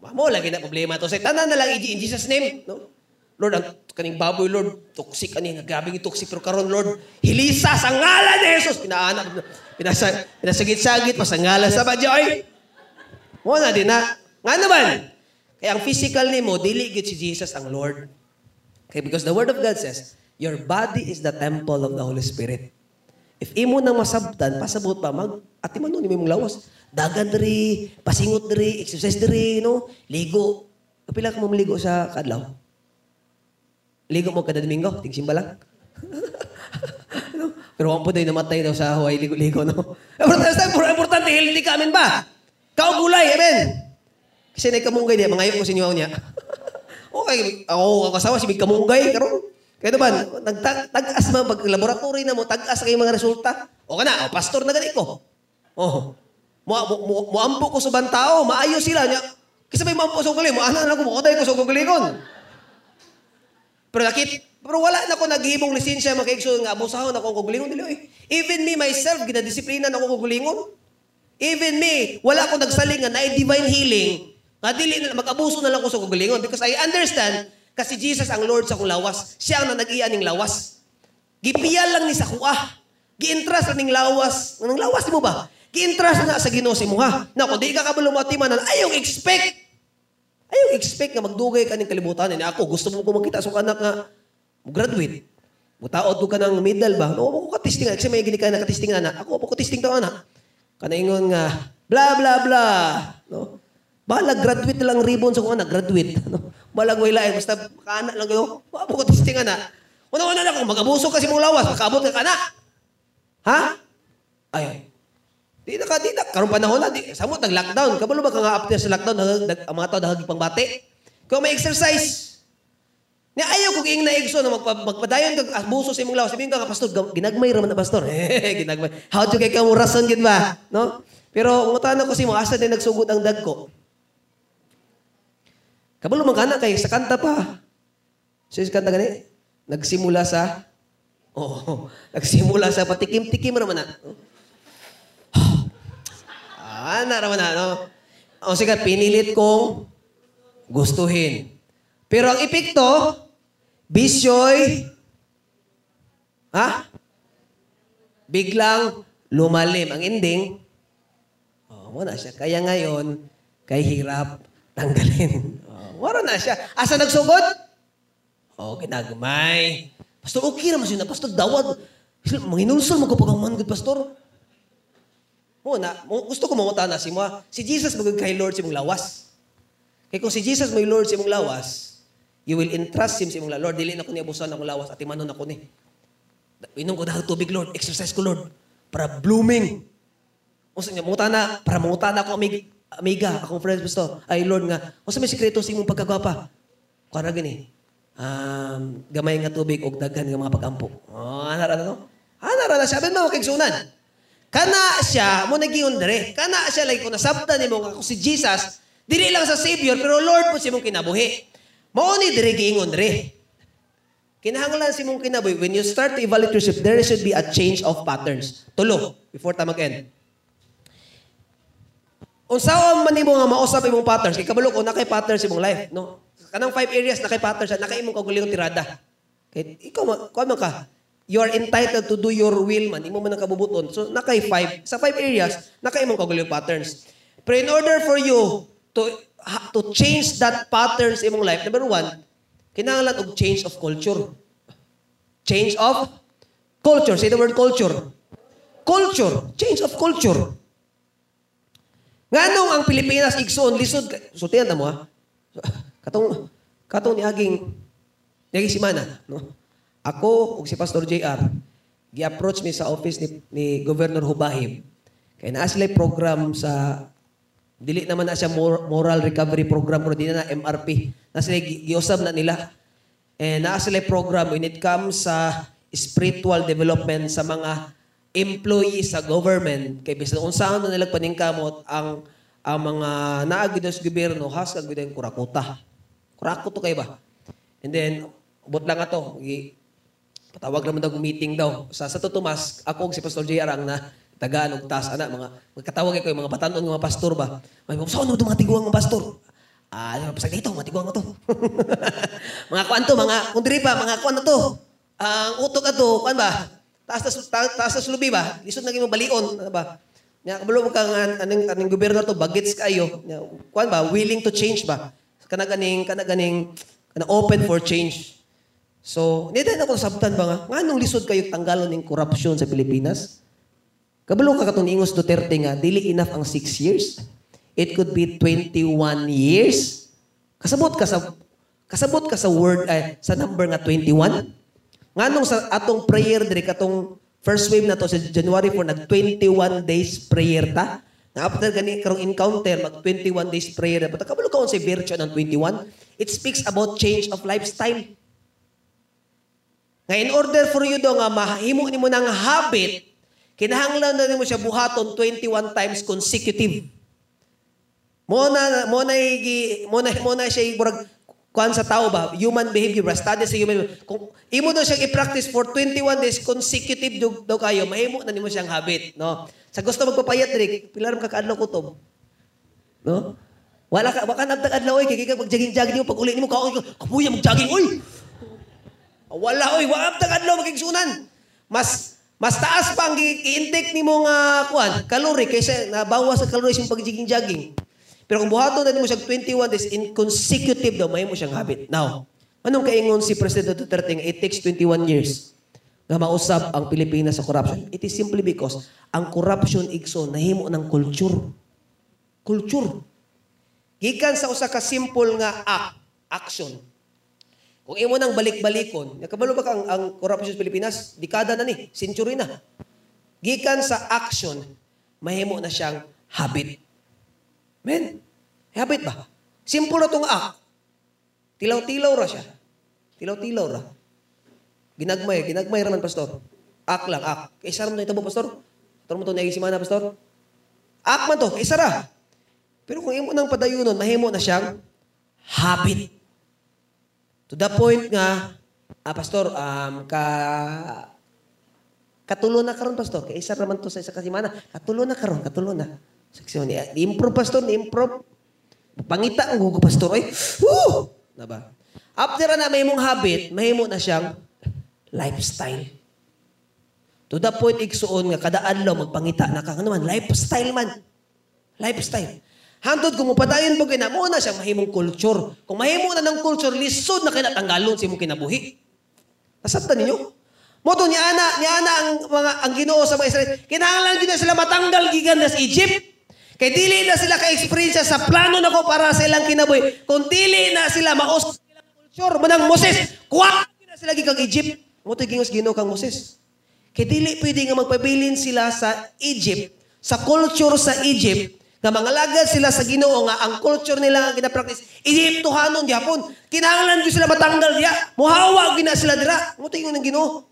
Speaker 1: Mamo, lagi na problema to. Say, tanan na lang in Jesus name. No? Lord, ang kaning baboy, Lord, toxic ani, nagabing toxic pero karon Lord, hilisa sa ngalan ni Jesus. Pinaanak, pinasa, pinasagit-sagit pa sa ngalan sa Badyoy. Mo na din na. Nga naman, kaya ang physical ni mo, dili gid si Jesus ang Lord. Okay, because the Word of God says, your body is the temple of the Holy Spirit. If imo nang masabtan, pasabot pa, mag, ati man nun, imong lawas. Dagan diri, pasingot diri, exercise diri, no? Ligo. Kapila ka mo maligo sa kadlaw? Ligo mo kada Domingo, tigsimba lang. no? Pero wala po namatay daw sa Hawaii, ligo-ligo, no? Sa importante, healthy ka, amen ba? Kao gulay, amen? Kasi na kamunggay niya, mangayon ko sa inyo niya. okay, ako, ang kasawa, si Big Kamunggay, karon kaya naman, tag-as man pag laboratory na mo, tag-as kay mga resulta. O ka na, o, pastor na gani ko. Oh. Mo mo mo, mo ampo ko sa bantao, maayo sila niya. Kasi may mampo sa galing, mo ana na ko mo oday ko sa galingon. Pero nakit pero wala na ko naghimong lisensya makaigso nga abusahon ako kog galingon dili oy. Even me myself ginadisiplina na ako kog galingon. Even me, wala ko nagsaling nga na divine healing. Nga dili na mag-abuso na lang ko sa kog galingon because I understand kasi Jesus ang Lord sa kong lawas. Siya ang nag-iya ning lawas. Gipiyal lang ni sa kuha. Giintras na ning lawas. Nang lawas mo ba? Giintras na sa Ginoo si mo ha. Na kung di ka kabalo mo ayong expect. Ayong expect nga magdugay ka ning kalibutan. Ni ako gusto mo ko makita sa anak nga graduate. Mutaod ko ka ng middle ba? No, ako ka testing kasi may gini ka na testing na. Ako ako testing daw ana. Kanaingon nga bla bla bla. No? Bala, graduate na lang ribbon sa kung anak, graduate. No? Balag wala eh, basta makaanak lang kayo. Wala po ko testing na. Una-una na kung mag-abuso kasi mong lawas, makaabot ka kana. Ha? Ay. Di na ka, di na. Karong panahon na, di, samot, nag-lockdown. Kabalo ba ka nga after sa lockdown, nag, nag, ang mga tao nahagi pang bati? Kung may exercise, Ni ayaw kog ing naigso na magpa, magpadayon kag abuso sa imong lawas. Sabihin ka pastor, ginagmay ra man na pastor. ginagmay. How to kay kamo rason gid ba? No? Pero ngutan ko si mo asa din nagsugod ang dagko. Kabalo man kana kay sa kanta pa. Sa kanta gani nagsimula sa Oh, nagsimula sa patikim-tikim ra man na. Ah, na ra man na, no? O sige, pinilit kong gustuhin. Pero ang epekto, bisyo'y, ha? Biglang lumalim. Ang ending, oh, wala siya. Kaya ngayon, kay hirap tanggalin. Oh, wala na siya. Asa nagsugod? Oh, ginagmay. Pastor, okay naman siya na. Pastor, dawad. Manginulsol, magkapagaman, good pastor. Muna, mo- gusto ko manguta na si mo. Si Jesus magag kay Lord si mong lawas. Kaya kung si Jesus may Lord si mong lawas, you will entrust Him si mong. Lord, dili na ko ni abusan akong lawas at imanon ako ni. Inom ko dahil tubig, Lord. Exercise ko, Lord. Para blooming. O sa manguta na, para manguta na ako, amiga, amiga akong friends gusto. Ay, Lord nga, o sa may sikreto sa imong pagkagwapa. Kaya gini, um, gamay nga tubig o daghan nga mga pagampo. Oh, anara na no? Anara na siya. Abin mo, kigsunan. Kana siya, mo nagiyon dere. Kana siya, like, kung nasabda ni mo kung si Jesus, dili lang sa Savior, pero Lord po si mong kinabuhi. Mao ni dere giingon dere. Kinahanglan si mong kinabuhi, when you start to evaluate yourself, there should be a change of patterns. Tulo, before ta mag-end. Unsaon man nimo nga mausap imong patterns, kay kabalo ko na kay patterns imong life, no? Kanang five areas na kay patterns, na kay imong kaguliyong tirada. Kay ikaw kuan man ka. You are entitled to do your will man, imo man ang kabubuton. So na kay five, sa five areas, na kay imong kaguliyong patterns. Pero in order for you to to change that patterns imong life, number one, kinahanglan og change of culture. Change of culture. Say the word culture. Culture. Change of culture. Nganong ang Pilipinas igsoon lisod sultihan ta mo ha. Katong katong ni aging ni simana, no. Ako ug si Pastor JR gi-approach mi sa office ni, ni Governor Hubahib. Kay naa sila program sa dili naman na siya mor- moral recovery program pero di na, MRP. Na sila gi- giusab na nila. And naa sila program when it comes sa spiritual development sa mga employees sa government kay bisan unsaon na nila paningkamot ang ang mga naagid sa gobyerno has kag gud kurakuta. Kurakot to kay ba? And then ubot lang ato gi patawag naman daw meeting daw sa sa Tomas ako si Pastor JR ang na tagaan og tas ana mga magkatawag ko yung mga batanon nga mga pastor ba. May mo saan mo mga tiguang mga pastor? Ah, yung pasag dito, matiguang mo to. mga kuan to, mga kung diri pa, mga kuan na to. Ang utok ato, kuan ba? Taas na ta- taas na sulubi ba? Lisod na mo balion, ano ba? Nya kabalo mo kang aning aning gobyerno to bagets kayo. Kuan ba? Willing to change ba? Kana ganing kana ganing kana open for change. So, na ako sabtan ba nga? Nganong lisod kayo tanggalon ng korupsyon sa Pilipinas? Kabalo ka katong ingos Duterte nga, dili enough ang 6 years. It could be 21 years. Kasabot ka sa kasabot ka sa word ay sa number nga 21. Nganong sa atong prayer diri katong first wave na to sa January 4 nag 21 days prayer ta. Na after gani karong encounter mag 21 days prayer. But kabalo ka sa virtue ng 21. It speaks about change of lifestyle. Nga in order for you daw nga mahimo nimo ng habit, kinahanglan na nimo siya buhaton 21 times consecutive. Mo na mo na mo na mo na siya burag kuan sa tao ba? Human behavior ba? Study sa human behavior. kung imo daw siya i-practice for 21 days consecutive daw, daw kayo mahimo na nimo siyang habit no? Sa gusto magpapayat diri pilar ka kaadlaw kutob no? Wala ka baka nagtag adlaw oy kay kay pag jogging jogging mo pag uli nimo kaoy ka kapuya mag jogging oy wala oy wa tag adlaw magigsunan mas mas taas pa ang i-intake nimo nga kuan kalori kaysa nabawas sa kalori sa pag-jogging jogging pero kung buhaton na mo siya 21 days in consecutive daw, may siyang habit. Now, anong kaingon si President Duterte nga it takes 21 years nga mausap ang Pilipinas sa corruption? It is simply because ang corruption igso nahimo ng culture. Culture. Gikan sa usa ka simple nga act, action. Kung imo nang balik-balikon, nakabalo ba kang ang corruption sa Pilipinas? Dekada na ni, century na. Gikan sa action, mahimo na siyang habit. Men, habit ba? Simple na itong act. Tilaw-tilaw ra siya. Tilaw-tilaw ra. Ginagmay, ginagmay raman, pastor. Ak lang, ak. Kaisa raman ito mo, pastor. Pastor mo ito na simana, pastor. Ak man to, kaisa ra. Pero kung imo nang padayunon, mahimo na siyang habit. To the point nga, ah, pastor, um, ka katulo na karon pastor. Kay isa raman to sa isa kasimana. Katulo na karon, katulo na. Saksi ni improve pastor, improve. Pangita ang gugo pastor oy. Woo! Na ba? After na may mong habit, mahimo na siyang lifestyle. To the point igsuon nga kada adlaw magpangita na kang naman lifestyle man. Lifestyle. Hantod kung mupadayon mo kina mo na siyang mahimong culture. Kung mahimo na ng culture, lisod na kinatanggalon sa imong kinabuhi. Nasabtan ninyo? Moto ni ana, ni ana ang mga ang Ginoo sa mga Israel. Kinahanglan gid sila matanggal gikan sa Egypt. Kay dili na sila ka-experience sa plano nako para sa ilang kinabuhi. Kung dili na sila maus ilang culture manang Moses, kuha na sila gikang Egypt. Moto gingos Ginoo kang Moses. Kay dili pwede nga magpabilin sila sa Egypt, sa culture sa Egypt, nga mga lagad sila sa Ginoo nga ang culture nila nga gina-practice. Egyptohanon gyapon kinahanglan gyud sila matanggal diya muhawa gina sila dira. Mo tingon ng Ginoo.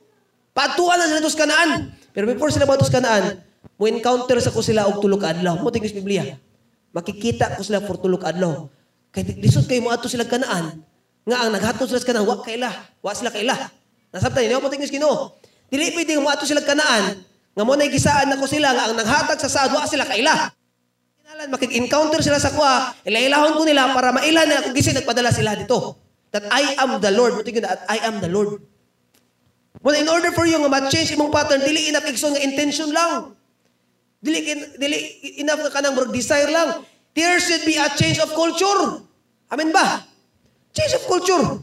Speaker 1: Patuan na sila tos kanaan. Pero before sila matos kanaan mo encounter sa ko sila og tulok adlaw. Mo tingos Biblia. Makikita ko sila for tulok adlaw. Kay lisod kay mo ato sila kanaan nga ang naghatod sila sa kanaan wa kaila. Wa sila kaila. Nasabtan niyo mo tingos Ginoo. Dili pwede mo ato sila kanaan nga mo nay gisaan nako sila nga ang naghatag sa saad wa sila kaila Kinalan, makik-encounter sila sa kuha, ilailahon ko nila para mailan nila kung gising nagpadala sila dito. That I am the Lord. Muti that I am the Lord. Well, in order for you nga ma-change imong pattern, dili enough igsoon nga intention lang. Dili, dili enough ka kanang desire lang. There should be a change of culture. Amen ba? Change of culture.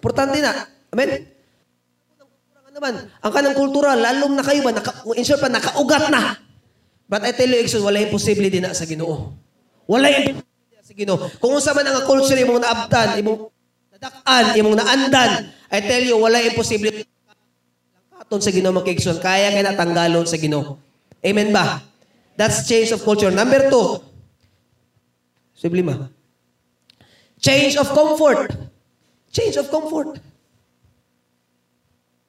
Speaker 1: Importante na. Amen? Ang kanang kultura, lalong na kayo ba, naka, in short pa, nakaugat na. But I tell you, Exxon, wala imposible din na sa ginoo. Wala imposible sa ginoo. Kung unsa man ang culture imong naabtan, imong nadakan, imong naandan, I tell you, wala imposible katon sa ginoo makigson. Kaya kay natanggalon sa ginoo. Amen ba? That's change of culture. Number two, sublima. Change of comfort. Change of comfort.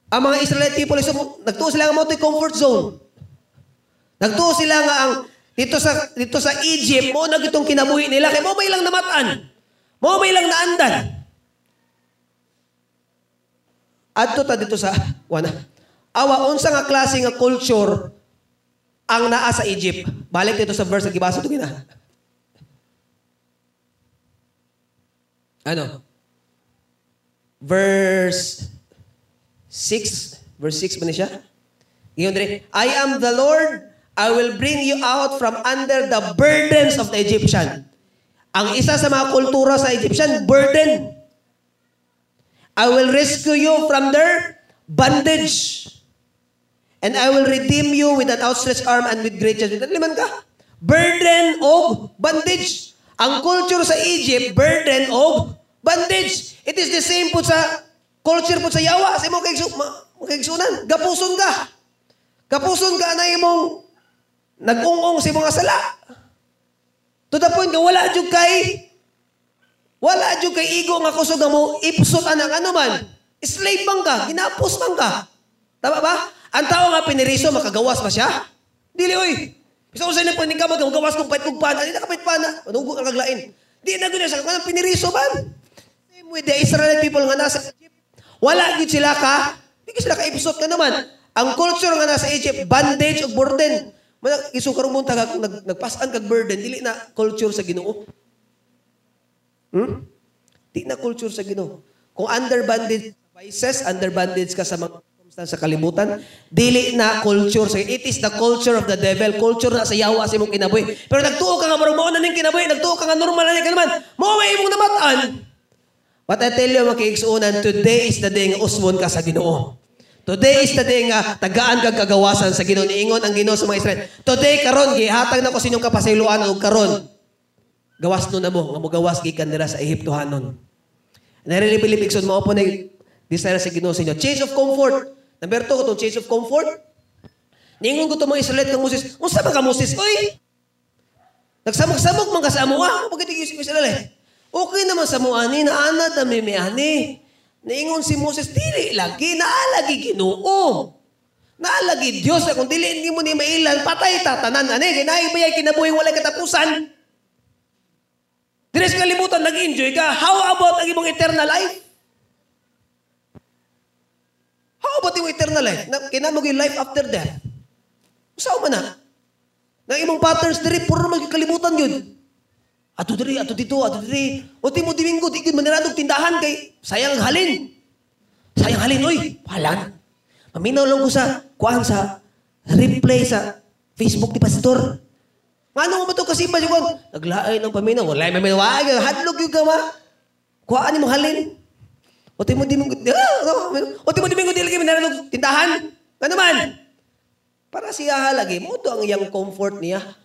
Speaker 1: Ang mga Israelite people, nagtuo sila ng multi comfort zone. Nagtuo sila nga ang dito sa dito sa Egypt mo na gitong kinabuhi nila kay mo may lang namatan. Mo may lang naandan. Adto ta dito sa wana. Awa unsa nga klase nga culture ang naa sa Egypt. Balik dito sa verse gibasa to gina. Ano? Verse 6, verse 6 ba ni siya? Iyon dire, I am the Lord I will bring you out from under the burdens of the Egyptian. Ang isa sa mga kultura sa Egyptian, burden. I will rescue you from their bondage. And I will redeem you with an outstretched arm and with great judgment. Liman ka? Burden of bondage. Ang culture sa Egypt, burden of bondage. It is the same po sa culture po sa Yawa. Sa imong kaigsunan. Gapuson ka. Gapuson ka na imong Nag-ungong si mga sala. To the point wala jud kay wala jud kay igo nga kusog mo ipsot anang ano man. Slave bang ka, ginapos bang ka. Tama ba? Ang tao nga piniriso makagawas ba siya? Dili oy. Bisa usay na paning ka magawas kung pait kog pana, di na kapait pana. Manugo ang kaglain. Di na gud sa kanang piniriso ban. Same with the Israelite people nga nasa Egypt. Wala gid sila ka, di sila ka episode ka naman. Ang culture nga nasa Egypt, bandage ug burden. Mana iso karong buntag kung nag, nagpasan kag burden dili na culture sa Ginoo. Hmm? Di na culture sa Ginoo. Kung under bandage vices, under ka sa mga sa kalibutan, dili na culture sa it is the culture of the devil, culture na sa yawa sa imong kinabuhi. Pero nagtuo ka nga marong mao na ning kinabuhi, nagtuo ka nga normal na ning kanaman. Mao imong namatan. But I tell you makiigsuunan, today is the day nga usbon ka sa Ginoo. Today is the day nga tagaan kag kagawasan sa Ginoo niingon ang Ginoo sa mga Israel. Today karon gihatag na ko sa inyong kapasayloan og karon. Gawas no na mo nga mogawas gikan dira sa Ehiptohanon. And I really believe, Ikson, mo po na desire sa Ginoo sa inyo. Change of comfort. Number two, itong change of comfort. Ningon ko itong mga Israelite ng Moses. Unsa ba ka Moses? Uy! Nagsamok-samok man ka sa amuha. Bakit yung Israelite? Okay naman sa muani, naanad na may ani. Naingon si Moses, dili lagi, naalagi ginoo. Naalagi Diyos na kung dili hindi mo ni mailan, patay tatanan. Ani, ginaibay kinabuhing walay katapusan. Dines kalibutan, nag-enjoy ka. How about ang imong eternal life? How about yung eternal life? Na, kinamog yung life after death. Usaw man na. Nang imong patterns diri, puro magkalimutan yun. Ato diri, ato dito, ato diri. O ti mo diwinggo, di gid maniradog tindahan kay sayang ang halin. Sayang halin, oy. Halan. Maminaw lang ko sa, kuan sa, replay sa Facebook ni Pastor. Ano mo ito kasi ba yung naglaay ng paminaw? Wala yung paminaw. Wag, hadlog yung gama. Kuhaan mo halin. O ti mo di minggo, ah, o ti mo di minggo di lagi maniradog tindahan. Ano man? Para siya halagi mo, ito ang iyang comfort niya.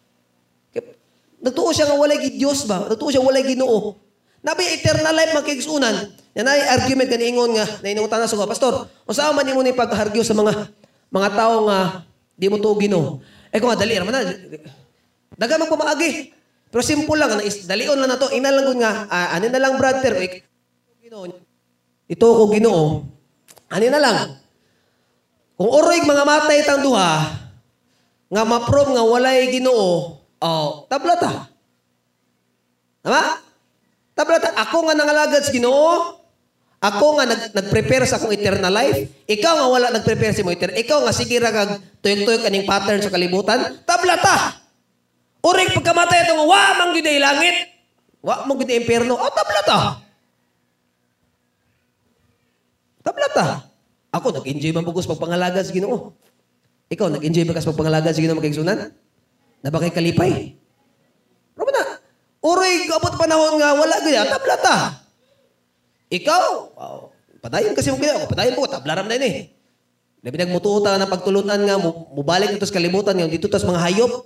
Speaker 1: Nagtuo siya nga walay gi Dios ba? Nagtuo siya walay Ginoo. Nabi eternal life makigsunan. Yan ay argument kan ingon nga nainungutan na sa pastor. Unsa man nimo ni paghargyo sa mga mga tao nga di mo tuo Ginoo. Eh kung nga dali ra man na. Daga man pamaagi. Pero simple lang na dalion lang na to. Ina lang gud nga ah, ano na lang brother Ginoo. Ito ko Ginoo. Ano na lang. Kung oroy mga matay tang duha nga ma-prove nga walay Ginoo, Oh, tablata. Tama? Tablata. Ako nga nangalagad sa Ginoo. Ako nga nag, nag-prepare sa akong eternal life. Ikaw nga wala nag-prepare sa mo eternal. Ikaw nga sige ra kag tuyok-tuyok kaning pattern sa kalibutan. Tablata. Uring pagkamatay ito nga, wa man gyud langit. Wa man gyud ay impyerno. Oh, tablata. Tablata. Ako, nag-enjoy man bugos pagpangalagad sa Ginoo. Ikaw, nag-enjoy ba ka sa pagpangalagad sa Ginoo magigsunan? Na kay kalipay? Pero na, uroy, abot panahon nga, wala gaya, tablata. Ikaw, wow, padayon kasi mo kaya, padayon mo, tablaram na yun eh. Labi nagmututa ng pagtulunan nga, mu- mubalik ito sa kalibutan nga, dito tas mga hayop.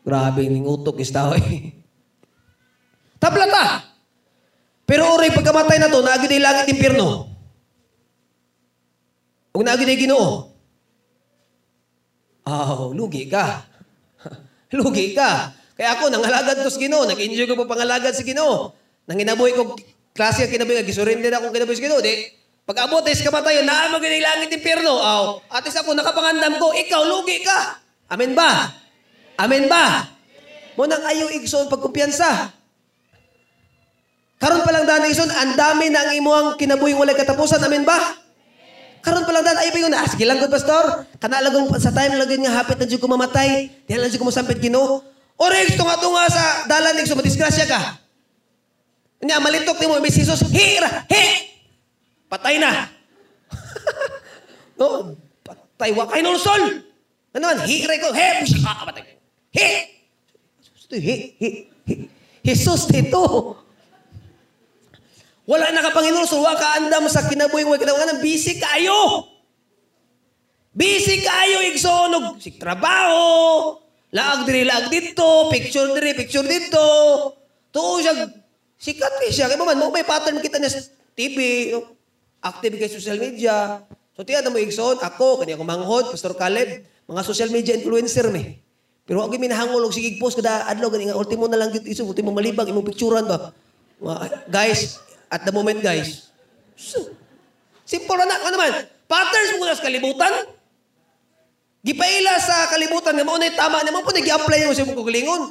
Speaker 1: Grabe, yung utok is tao eh. Tablata! Pero uroy, pagkamatay na to, naagid ay langit impyerno. Huwag naagid ay ginoo. Oh, lugi ka. Lugi ka. Kaya ako, nangalagad ko sa Ginoo. Nag-enjoy ko pa pangalagad sa Ginoo. Nang inabuhi ko, klase ka kinabuhi, gisurrender ako kinabuhi sa Ginoo. Di, pag abot is kamatayon, naamag yun yung langit impyerno. Aw, atis ako, nakapangandam ko, ikaw, lugi ka. Amen ba? Amen ba? Mo nang ayaw igsoon pagkumpiyansa. Karon pa lang daan igsoon, ang dami na ang imuang kinabuhing walay katapusan. Amen ba? Karon pa lang dan ay ba yun, ah, sige lang good pastor. Kana lagong sa time lagong nga hapit na jud ko mamatay. Diyan lang jud ko mosampit Ginoo. Ore tunga tunga sa dalan ning madisgrasya ka. Nya malitok nimo may Jesus, hira, he. Patay na. no, patay wa kay nulsol. Ano man, hira ko, he, pusya ka patay. He. He, he, he. Jesus dito. Wala na ka Panginoon, so wa ka andam sa kinabuhi mo kinabuhi busy kayo. Busy kayo igsonog si trabaho. Laag diri laag dito, picture diri, picture dito. Tuo siya sikat kay siya kay man mo may pattern kita niya sa TV, active kay social media. So tiyan mo igsoon ako kani ako manghod, Pastor Caleb, mga social media influencer me. Pero ako minahangol og sige post kada adlaw gani ultimo na lang gid iso ultimo malibag imong picturean ba. Guys, at the moment guys. Simple na ano naman. Patterns mo na sa kalibutan. Gipaila sa kalibutan nga mo na tama naman po nag-apply mo sa imong kagalingon.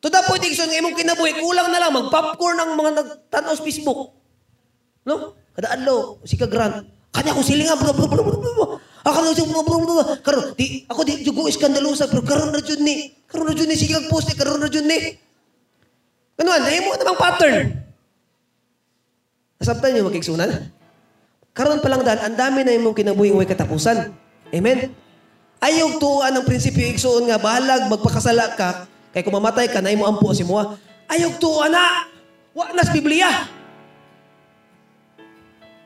Speaker 1: To the point nga imong kinabuhi kulang na lang mag-popcorn ang mga nagtanaw sa Facebook. No? Kada adlaw si ka Grant. Kanya ko silingan bro bro bro bro. bro. Ako na siya bro bro bro. Karon di ako di jugo iskandalosa pero karon na jud ni. Karon na jud ni sige post karon na jud ni. Kanuan, nahimo namang pattern. Nasabtan niyo makigsunan? Karon pa lang dahil ang dami na imong kinabuhing way katapusan. Amen? Ayaw tuan ang prinsipyo igsuon nga bahalag magpakasala ka kay kung mamatay ka na imo ampo si moa. Ayaw tuan na. Wa nas Biblia.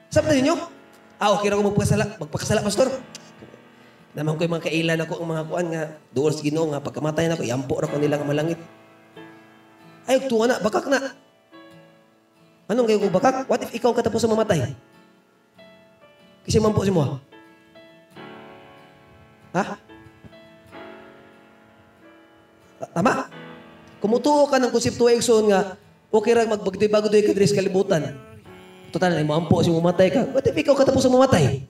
Speaker 1: Sabtan ninyo? Ah, okay ra ko magpakasala, magpakasala pastor. Naman ko yung mga kailan ako ang mga kuan nga duol sa Ginoo nga pagkamatay na ko iampo ra ko nila nga malangit. Ayaw tuwa na, bakak na. Anong kayo bakak? What if ikaw katapos mamatay? Kasi mampo si mo. ha? Ha? Ta- Tama? Kumutuo ka ng konsepto Exxon nga, okay ra magbagdoy-bagdoy ka diri sa kalibutan. Total, ay mampo si mamatay ka. What if ikaw katapos mamatay?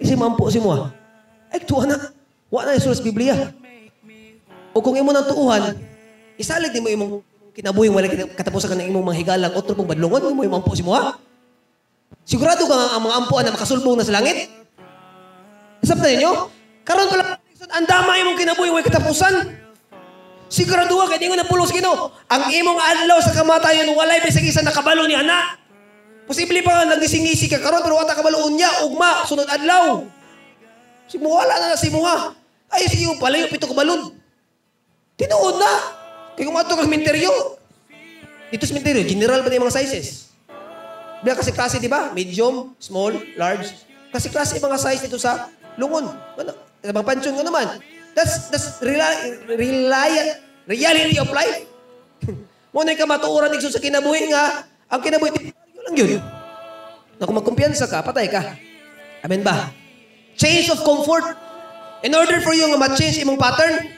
Speaker 1: Kasi mampo si mo. Ay, tuwa na. Wa na yung sa Biblia. O kung imo nang tuuhan, isalig din mo imong kinabuhi wala katapusan ka ng imong mga higalang otro pong badlongon mo imong ampo si mo ha? Sigurado ka nga ang mga ampuan na makasulbong na sa langit? Isap na ninyo? Karon pala, ang dama imong kinabuhi wala katapusan. Sigurado ka, kaya di ko napulos kino. Ang imong adlaw sa kamatayon, walay bisag isa nakabalo ni anak. Posible pa nga nagisingisi ka karon pero wata kabaloon niya, ugma, sunod adlaw. Si mo wala na na si mo ha. Ay, sige, palayo, pito kabalon. Tinuod na. Kaya kung ato kang minteryo. Dito sa minteryo, general ba yung mga sizes? Bila kasi klase, di ba? Medium, small, large. Kasi klase yung mga size dito sa lungon. Ano? Sa mga pansyon ko naman. That's, that's rela- rela- reality of life. Muna ka matuuran igso sa kinabuhi nga, ang kinabuhi, yun lang yun. Na kung magkumpiyansa ka, patay ka. Amen ba? Change of comfort. In order for you nga ma-change imong pattern,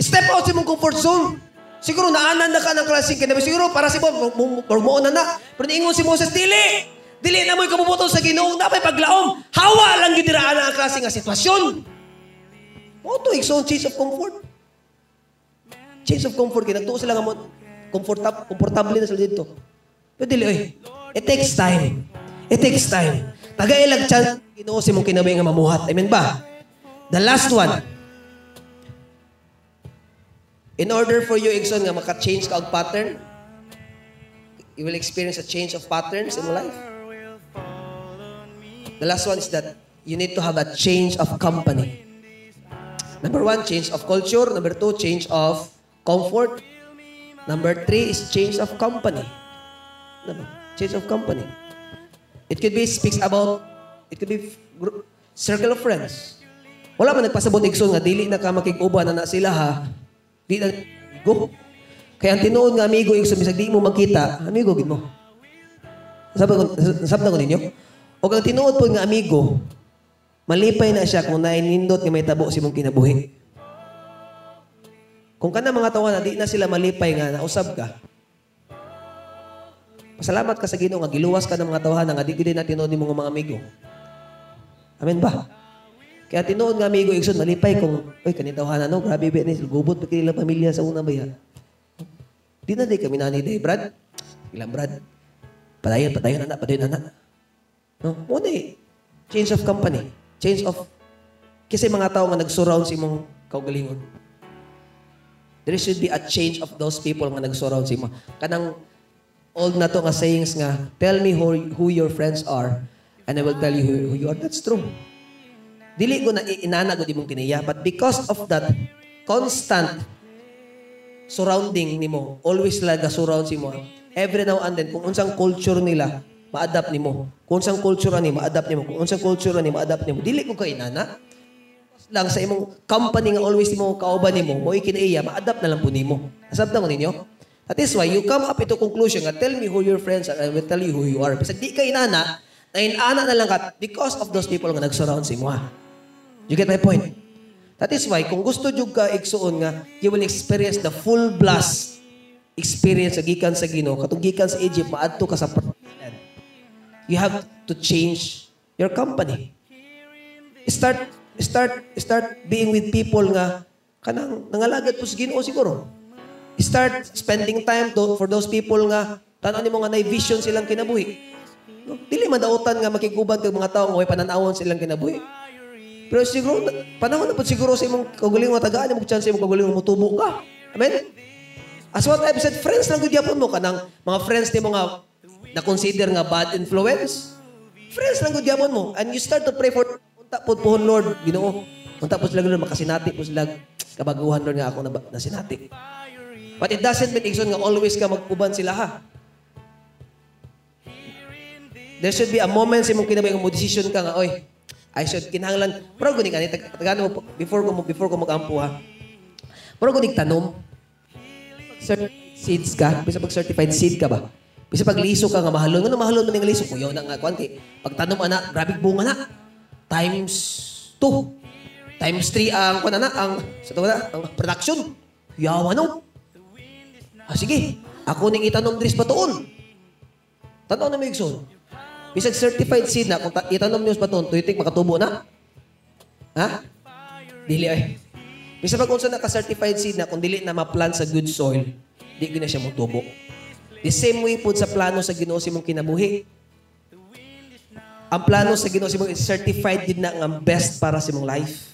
Speaker 1: step out sa imong comfort zone. Siguro naanan na ka ng klaseng kinabi. Siguro para si Bob, mo na na. Pero niingon si Moses, dili! Dili na mo'y kabubuton sa ginoong napay paglaom. Hawa lang gidiraan ang klaseng nga sitwasyon. Mo to, ikso change of comfort. Change of comfort. Kaya nagtuo sila nga mo, comfortable, komportable na sila dito. Pero dili, oy, it takes time. It takes time. Tagailag chance, ginoo si mong kinabi nga mamuhat. Amen ba? The last one. In order for you, Igson, nga maka-change ka og pattern, you will experience a change of patterns in life. The last one is that you need to have a change of company. Number one, change of culture. Number two, change of comfort. Number three is change of company. Ano? Change of company. It could be speaks about, it could be gr- circle of friends. Wala man nagpasabot igsoon nga dili na ka makig-uban na na sila ha. Di na amigo. Kaya ang tinuod nga amigo igsoon bisag di mo magkita, amigo gid mo. Sabi ko, sabi ko ninyo. O ang tinuod po nga amigo, malipay na siya kung nainindot nga may tabo si mong kinabuhi. Kung kana mga tawanan, di na sila malipay nga, nausab ka. Pasalamat ka sa Ginoo nga giluwas ka ng mga tawahan nga di na tinuod ni mga amigo. Amen ba? Kaya tinuod nga amigo igsoon malipay kung oy kani tawahan no grabe ba gubot pa kila pamilya sa una ba ya. Di na di kami nani day Brad. Ilang Brad. Padayon padayon anak padayon anak. No, mo ni change of company, change of kasi mga tao nga nag-surround si mong kaugalingon. There should be a change of those people nga nag-surround si mo. Kanang old na to nga sayings nga, tell me who, who your friends are and I will tell you who, who you are. That's true. Dili ko na i- inana ko di mong tiniya, but because of that constant surrounding nimo, always like a surround si mo. Every now and then, kung unsang culture nila, ma-adapt nimo. Kung unsang culture ni ma-adapt nimo. Kung unsang culture ni ma-adapt nimo. Dili ko ka inana lang sa imong company nga always nimo kauban nimo mo ikinaiya ma-adapt na lang po nimo asabtan ko ninyo that is why you come up ito conclusion nga tell me who your friends are I will tell you who you are bisag di ka inana na inana na lang ka because of those people nga nag-surround sa imo ha you get my point that is why kung gusto jud ka igsuon nga you will experience the full blast experience sa gikan sa Ginoo katong gikan sa Egypt maadto ka sa promised land you have to change your company start start start being with people nga kanang nangalagad po sa Ginoo siguro. Start spending time to, for those people nga tanan nimo nga nay vision silang kinabuhi. No? Dili man daotan nga makiguban kag mga tawo nga way pananawon silang kinabuhi. Pero siguro panahon na po siguro sa imong kagalingon tagaan mo chance imong kagalingon mutubo ka. Amen. As what I've said, friends lang gud yapon mo kanang mga friends nimo nga na consider nga bad influence. Friends lang gud yapon mo and you start to pray for unta po po Lord Ginoo. Unta po sila Lord makasinati po sila kabaguhan Lord nga ako na nasinati. But it doesn't mean igsoon nga always ka magkuban sila ha. There should be a moment sa imong kinabuhi nga mo decision ka nga oy I should kinahanglan pero guni ka ni tagano mo before ko before ko magampo ha. Pero guni tanom. Sir, seeds ka, bisa pag certified seed ka ba? Bisa pag liso ka nga mahalon, ano mahalon mo ng liso? Kuyaw na nga, kwan kay, pag tanom ana, grabe bunga na. Times 2. Times 3 ang, kwan na, ang, sa tawa na, ang production. Yawa no. Ah, sige, ako ning itanom dris batoon. Tanaw na may. Bisag certified seed na, kung ta- itanom niyo sa batoon, tuyitik makatubo na. Ha? Dili ay. Bisa pag unsa naka-certified seed na kung dili na ma-plant sa good soil, di gina siya motubo. The same way po sa plano sa Ginoo si mong kinabuhi. Ang plano sa Ginoo si mong certified din na ang best para sa mong life.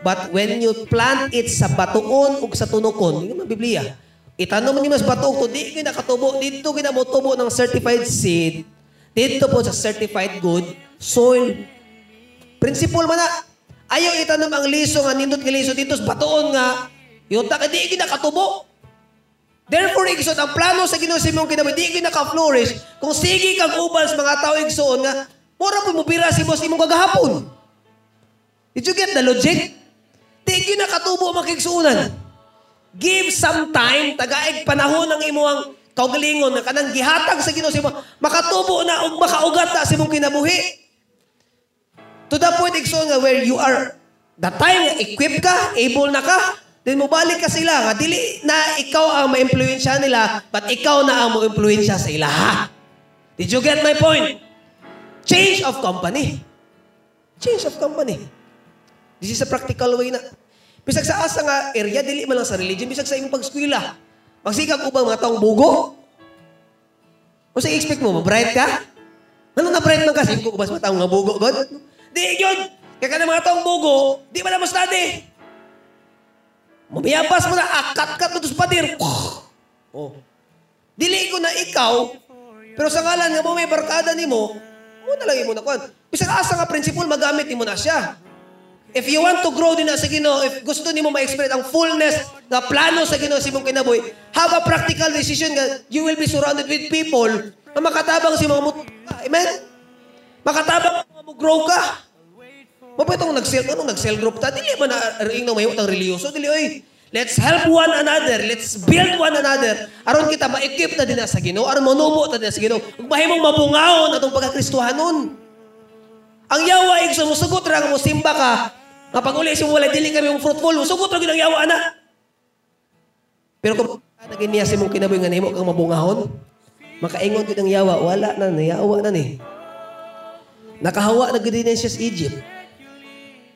Speaker 1: But when you plant it sa batuon ug sa tunokon, yun ang Biblia. Itanom niyo sa batuon to di gina katubo dito gina motubo ng certified seed. Dito po sa certified good soil. Principle man na. Ayaw itanom ang liso nga nindot nga liso dito sa batuon nga yuta ka di gina katubo. Therefore, igsoon, ang plano sa Ginoo sa imong kinabuhi, di ka naka-flourish. Kung sige kang uban sa mga tao igsoon nga, mura po mo bira si boss imong kagahapon. Did you get the logic? Di ka nakatubo makigsuunan. Give some time, tagaig panahon ng imuang kaugalingon na kanang gihatag sa Ginoo sa imo, makatubo na ug makaugat na sa imong kinabuhi. To the point, igsoon nga, where you are, the time equipped ka, able na ka, then mubalik ka sila. Nga, dili na ikaw ang ma-impluensya nila, but ikaw na ang mo-impluensya sa ila. Did you get my point? Change of company. Change of company. This is a practical way na. Bisag sa asa nga area, dili man lang sa religion, bisag sa imong pagskwila. Magsikag ubang mga taong bugo. O sa expect mo, bright ka? Ano na bright man kasi? Kung ubas mga taong nga bugo, God? Di, yun! Kaya ka ng mga taong bugo, di ba na mo study? Mabiyabas mo na, akat-kat mo sa padir. Oh. Dili ko na ikaw, pero sa ngalan nga mo may barkada ni mo, mo na lang mo na kwan. Bisag asa nga principle, magamit ni mo na siya. If you want to grow din sa Ginoo, if gusto nimo ma-experience ang fullness na plano sa Ginoo sa imong kinabuhi, have a practical decision nga you will be surrounded with people na makatabang si mga mut... Amen? Makatabang mo grow ka. Mapatong nag-sell, anong nag-sell group ta? Dili man na ring na mayot ang reliyoso. Dili, oy, let's help one another. Let's build one another. Aron kita ma-equip na din sa Ginoo. Aron manubo na din sa Ginoo. Ug mahimong mabungaon atong pagkakristohanon. Ang yawa ig sumusugot ra mo simba ka. Nga pag uli mo wala dili kami yung fruitful, ra gyud ang yawa ana. Pero kung naging niya si mong kinabuhi nga nimo kang mabungahon, makaingon gyud ang yawa, wala na ni, yawa na ni. Nakahawa na gyud din siya sa Egypt.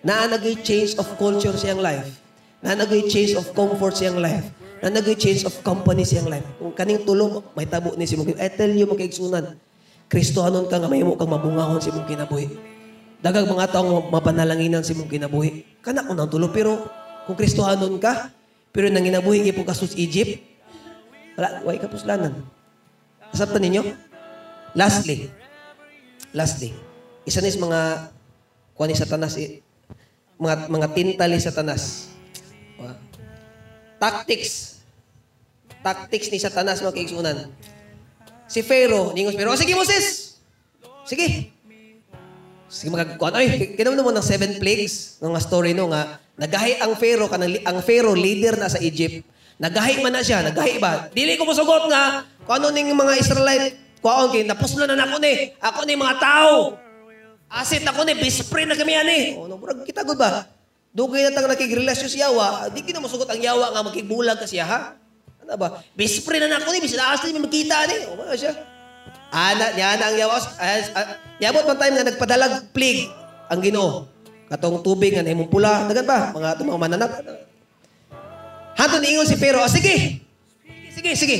Speaker 1: Na nagay change of culture siyang life. Na nagay change of comfort siyang life. Na nagay change of company siyang life. Kung kaning tulo, may tabo ni si mong I tell you, magkaigsunan. Kristohanon ka nga mahimo kang mabungahon si mong kinabuhi. Dagang mga taong mapanalanginan si mong kinabuhi. Kana ko nang tulo, pero kung Kristohanon ka, pero nang ginabuhi kay kasus Egypt, wala, way kapuslanan. Nasabtan ninyo? Lastly, lastly, isa ni sa mga kuha ni Satanas, eh, mga, mga tintali Satanas. Tactics. Tactics ni Satanas mga kaigsunan. Si Pharaoh, ningos Pharaoh, "O, sige Moses! Sige! Sige magkuhan. Ay, kinam mo ng seven plagues ng story no nga nagahi ang Pharaoh kanang ang Pharaoh leader na sa Egypt. Nagahi man na siya, nagahi ba? Dili ko mosugot nga kung ano ning mga Israelite kuaon kay napuslo na nako ni. Ako ni mga tao. Asit ako ni bispre na kami ani. Oh, no, murag kita gud ba? Dugay na tang nakigrelasyon si Yawa, di kina mosugot ang Yawa nga magkibulag ka siya ha. Ano ba? Bispre na nako ni, bisila asli mi magkita ni. O ba siya? Ana, niya ang yawas. Yabot man time nga nagpadalag plague ang Ginoo. Katong tubig nga nahimong pula, dagan ba? Mga itong mga mananap. Hanto niingon si Pero, oh, sige. Sige, sige.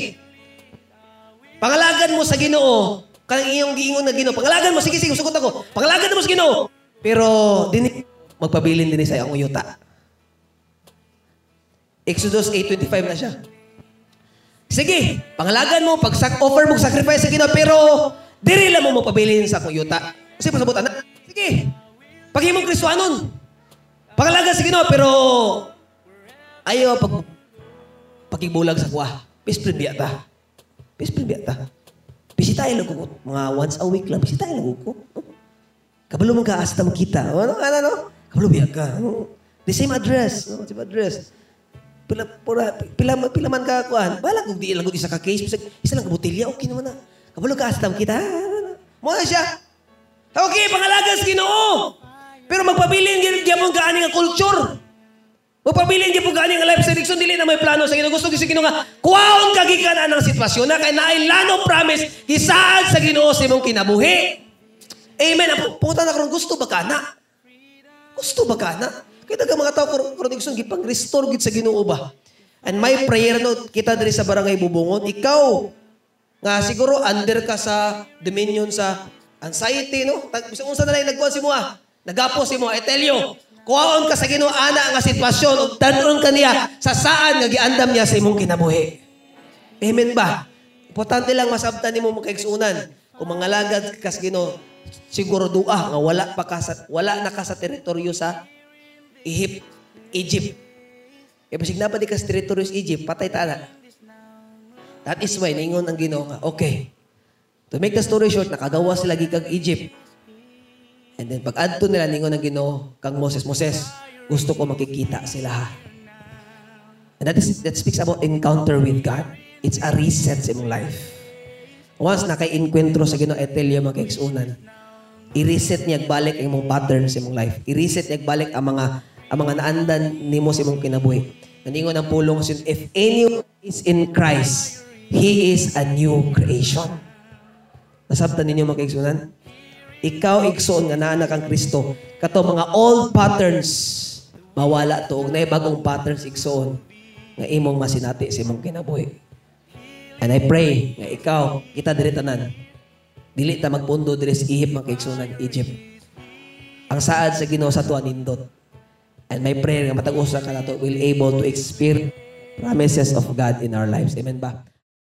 Speaker 1: Pangalagan mo sa Ginoo. Kanang iyong giingon na Ginoo. Pangalagan mo, sige, sige, sugot ako. Pangalagan mo sa Ginoo. Pero, din magpabilin din sa ang uyuta. Exodus 8.25 na siya. Sige, pangalagan mo, pag offer mo sacrifice sa Ginoo, pero diri lang mo mapabilin sa akong yuta. Kasi pasabutan na. Sige, paghimong Kristohanon. Pangalagan sa Ginoo, pero ayo pag pakibulag sa kuha. Pisprin biya ta. Pisprin biya ta. Bisitahin lang ko. Mga once a week lang, bisitahin lang ko. Kabalo mo ka, hasta magkita. Ano, ano, ano? Kabalo biya ka. Ano? The same address. No? Same address. Pila pura pila pila man ka kuan. Bala kung di lang gud isa ka case, bisag isa lang ka botelya okay naman na. Kabalo ka astam kita. Mo na siya. Okay, pangalagas Ginoo. Pero magpabilin gyud gyapon ka ani nga culture. Magpabilin gyud ka ani nga life sa Dixon dili na may plano sa Ginoo. Gusto gyud sa Ginoo nga kuwaon ka gikan anang sitwasyon na kay naay lano promise gisaad sa Ginoo sa imong kinabuhi. Amen. Ang pupunta na karon gusto ba ka na? Gusto ba ka na? Kaya daga mga tao karon karon igsoon gipang restore gid sa Ginoo ba. And my prayer no kita diri sa barangay Bubungon, ikaw nga siguro under ka sa dominion sa anxiety no. Tag bisag unsa na lang nagkuan si mo ah. Nagapo si mo, I tell you. Kuwaon ka sa Ginoo ana nga sitwasyon ug danon ka niya sa saan nga giandam niya sa imong kinabuhi. Amen ba? Importante lang masabtan nimo mo kaigsunan. Kung mangalagad ka sa Ginoo, siguro dua nga wala pa ka sa, wala na ka sa teritoryo sa Egypt. Egypt. Kaya basig na pa di ka sa teritoryo sa Egypt, patay ta na. That is why, ningon ang Ginoo nga, okay. To make the story short, nakagawa sila gikag Egypt. And then pag adto nila ningon ang Ginoo kang Moses, Moses, gusto ko makikita sila ha. And that is that speaks about encounter with God. It's a reset sa imong life. Once nakay-enkwentro sa Ginoo etelyo mga kaigsunan, i-reset niya balik ang imong pattern sa imong life. I-reset niya balik ang mga ang mga naandan nimo sa imong kinabuhi. Naningon ang pulong sin if anyone is in Christ, he is a new creation. Nasabtan ninyo mga kaigsunan? Ikaw igsoon nga naa kang Kristo. Kato mga old patterns mawala to ug nay bagong patterns igsoon nga imong masinati sa imong kinabuhi. And I pray nga ikaw kita diri tanan dili ta magpundo diri sa ihip mga kaigsunan Egypt. Ang saad sa Ginoo sa tuwa nindot. And my prayer nga matag usa ka nato will able to experience promises of God in our lives. Amen ba?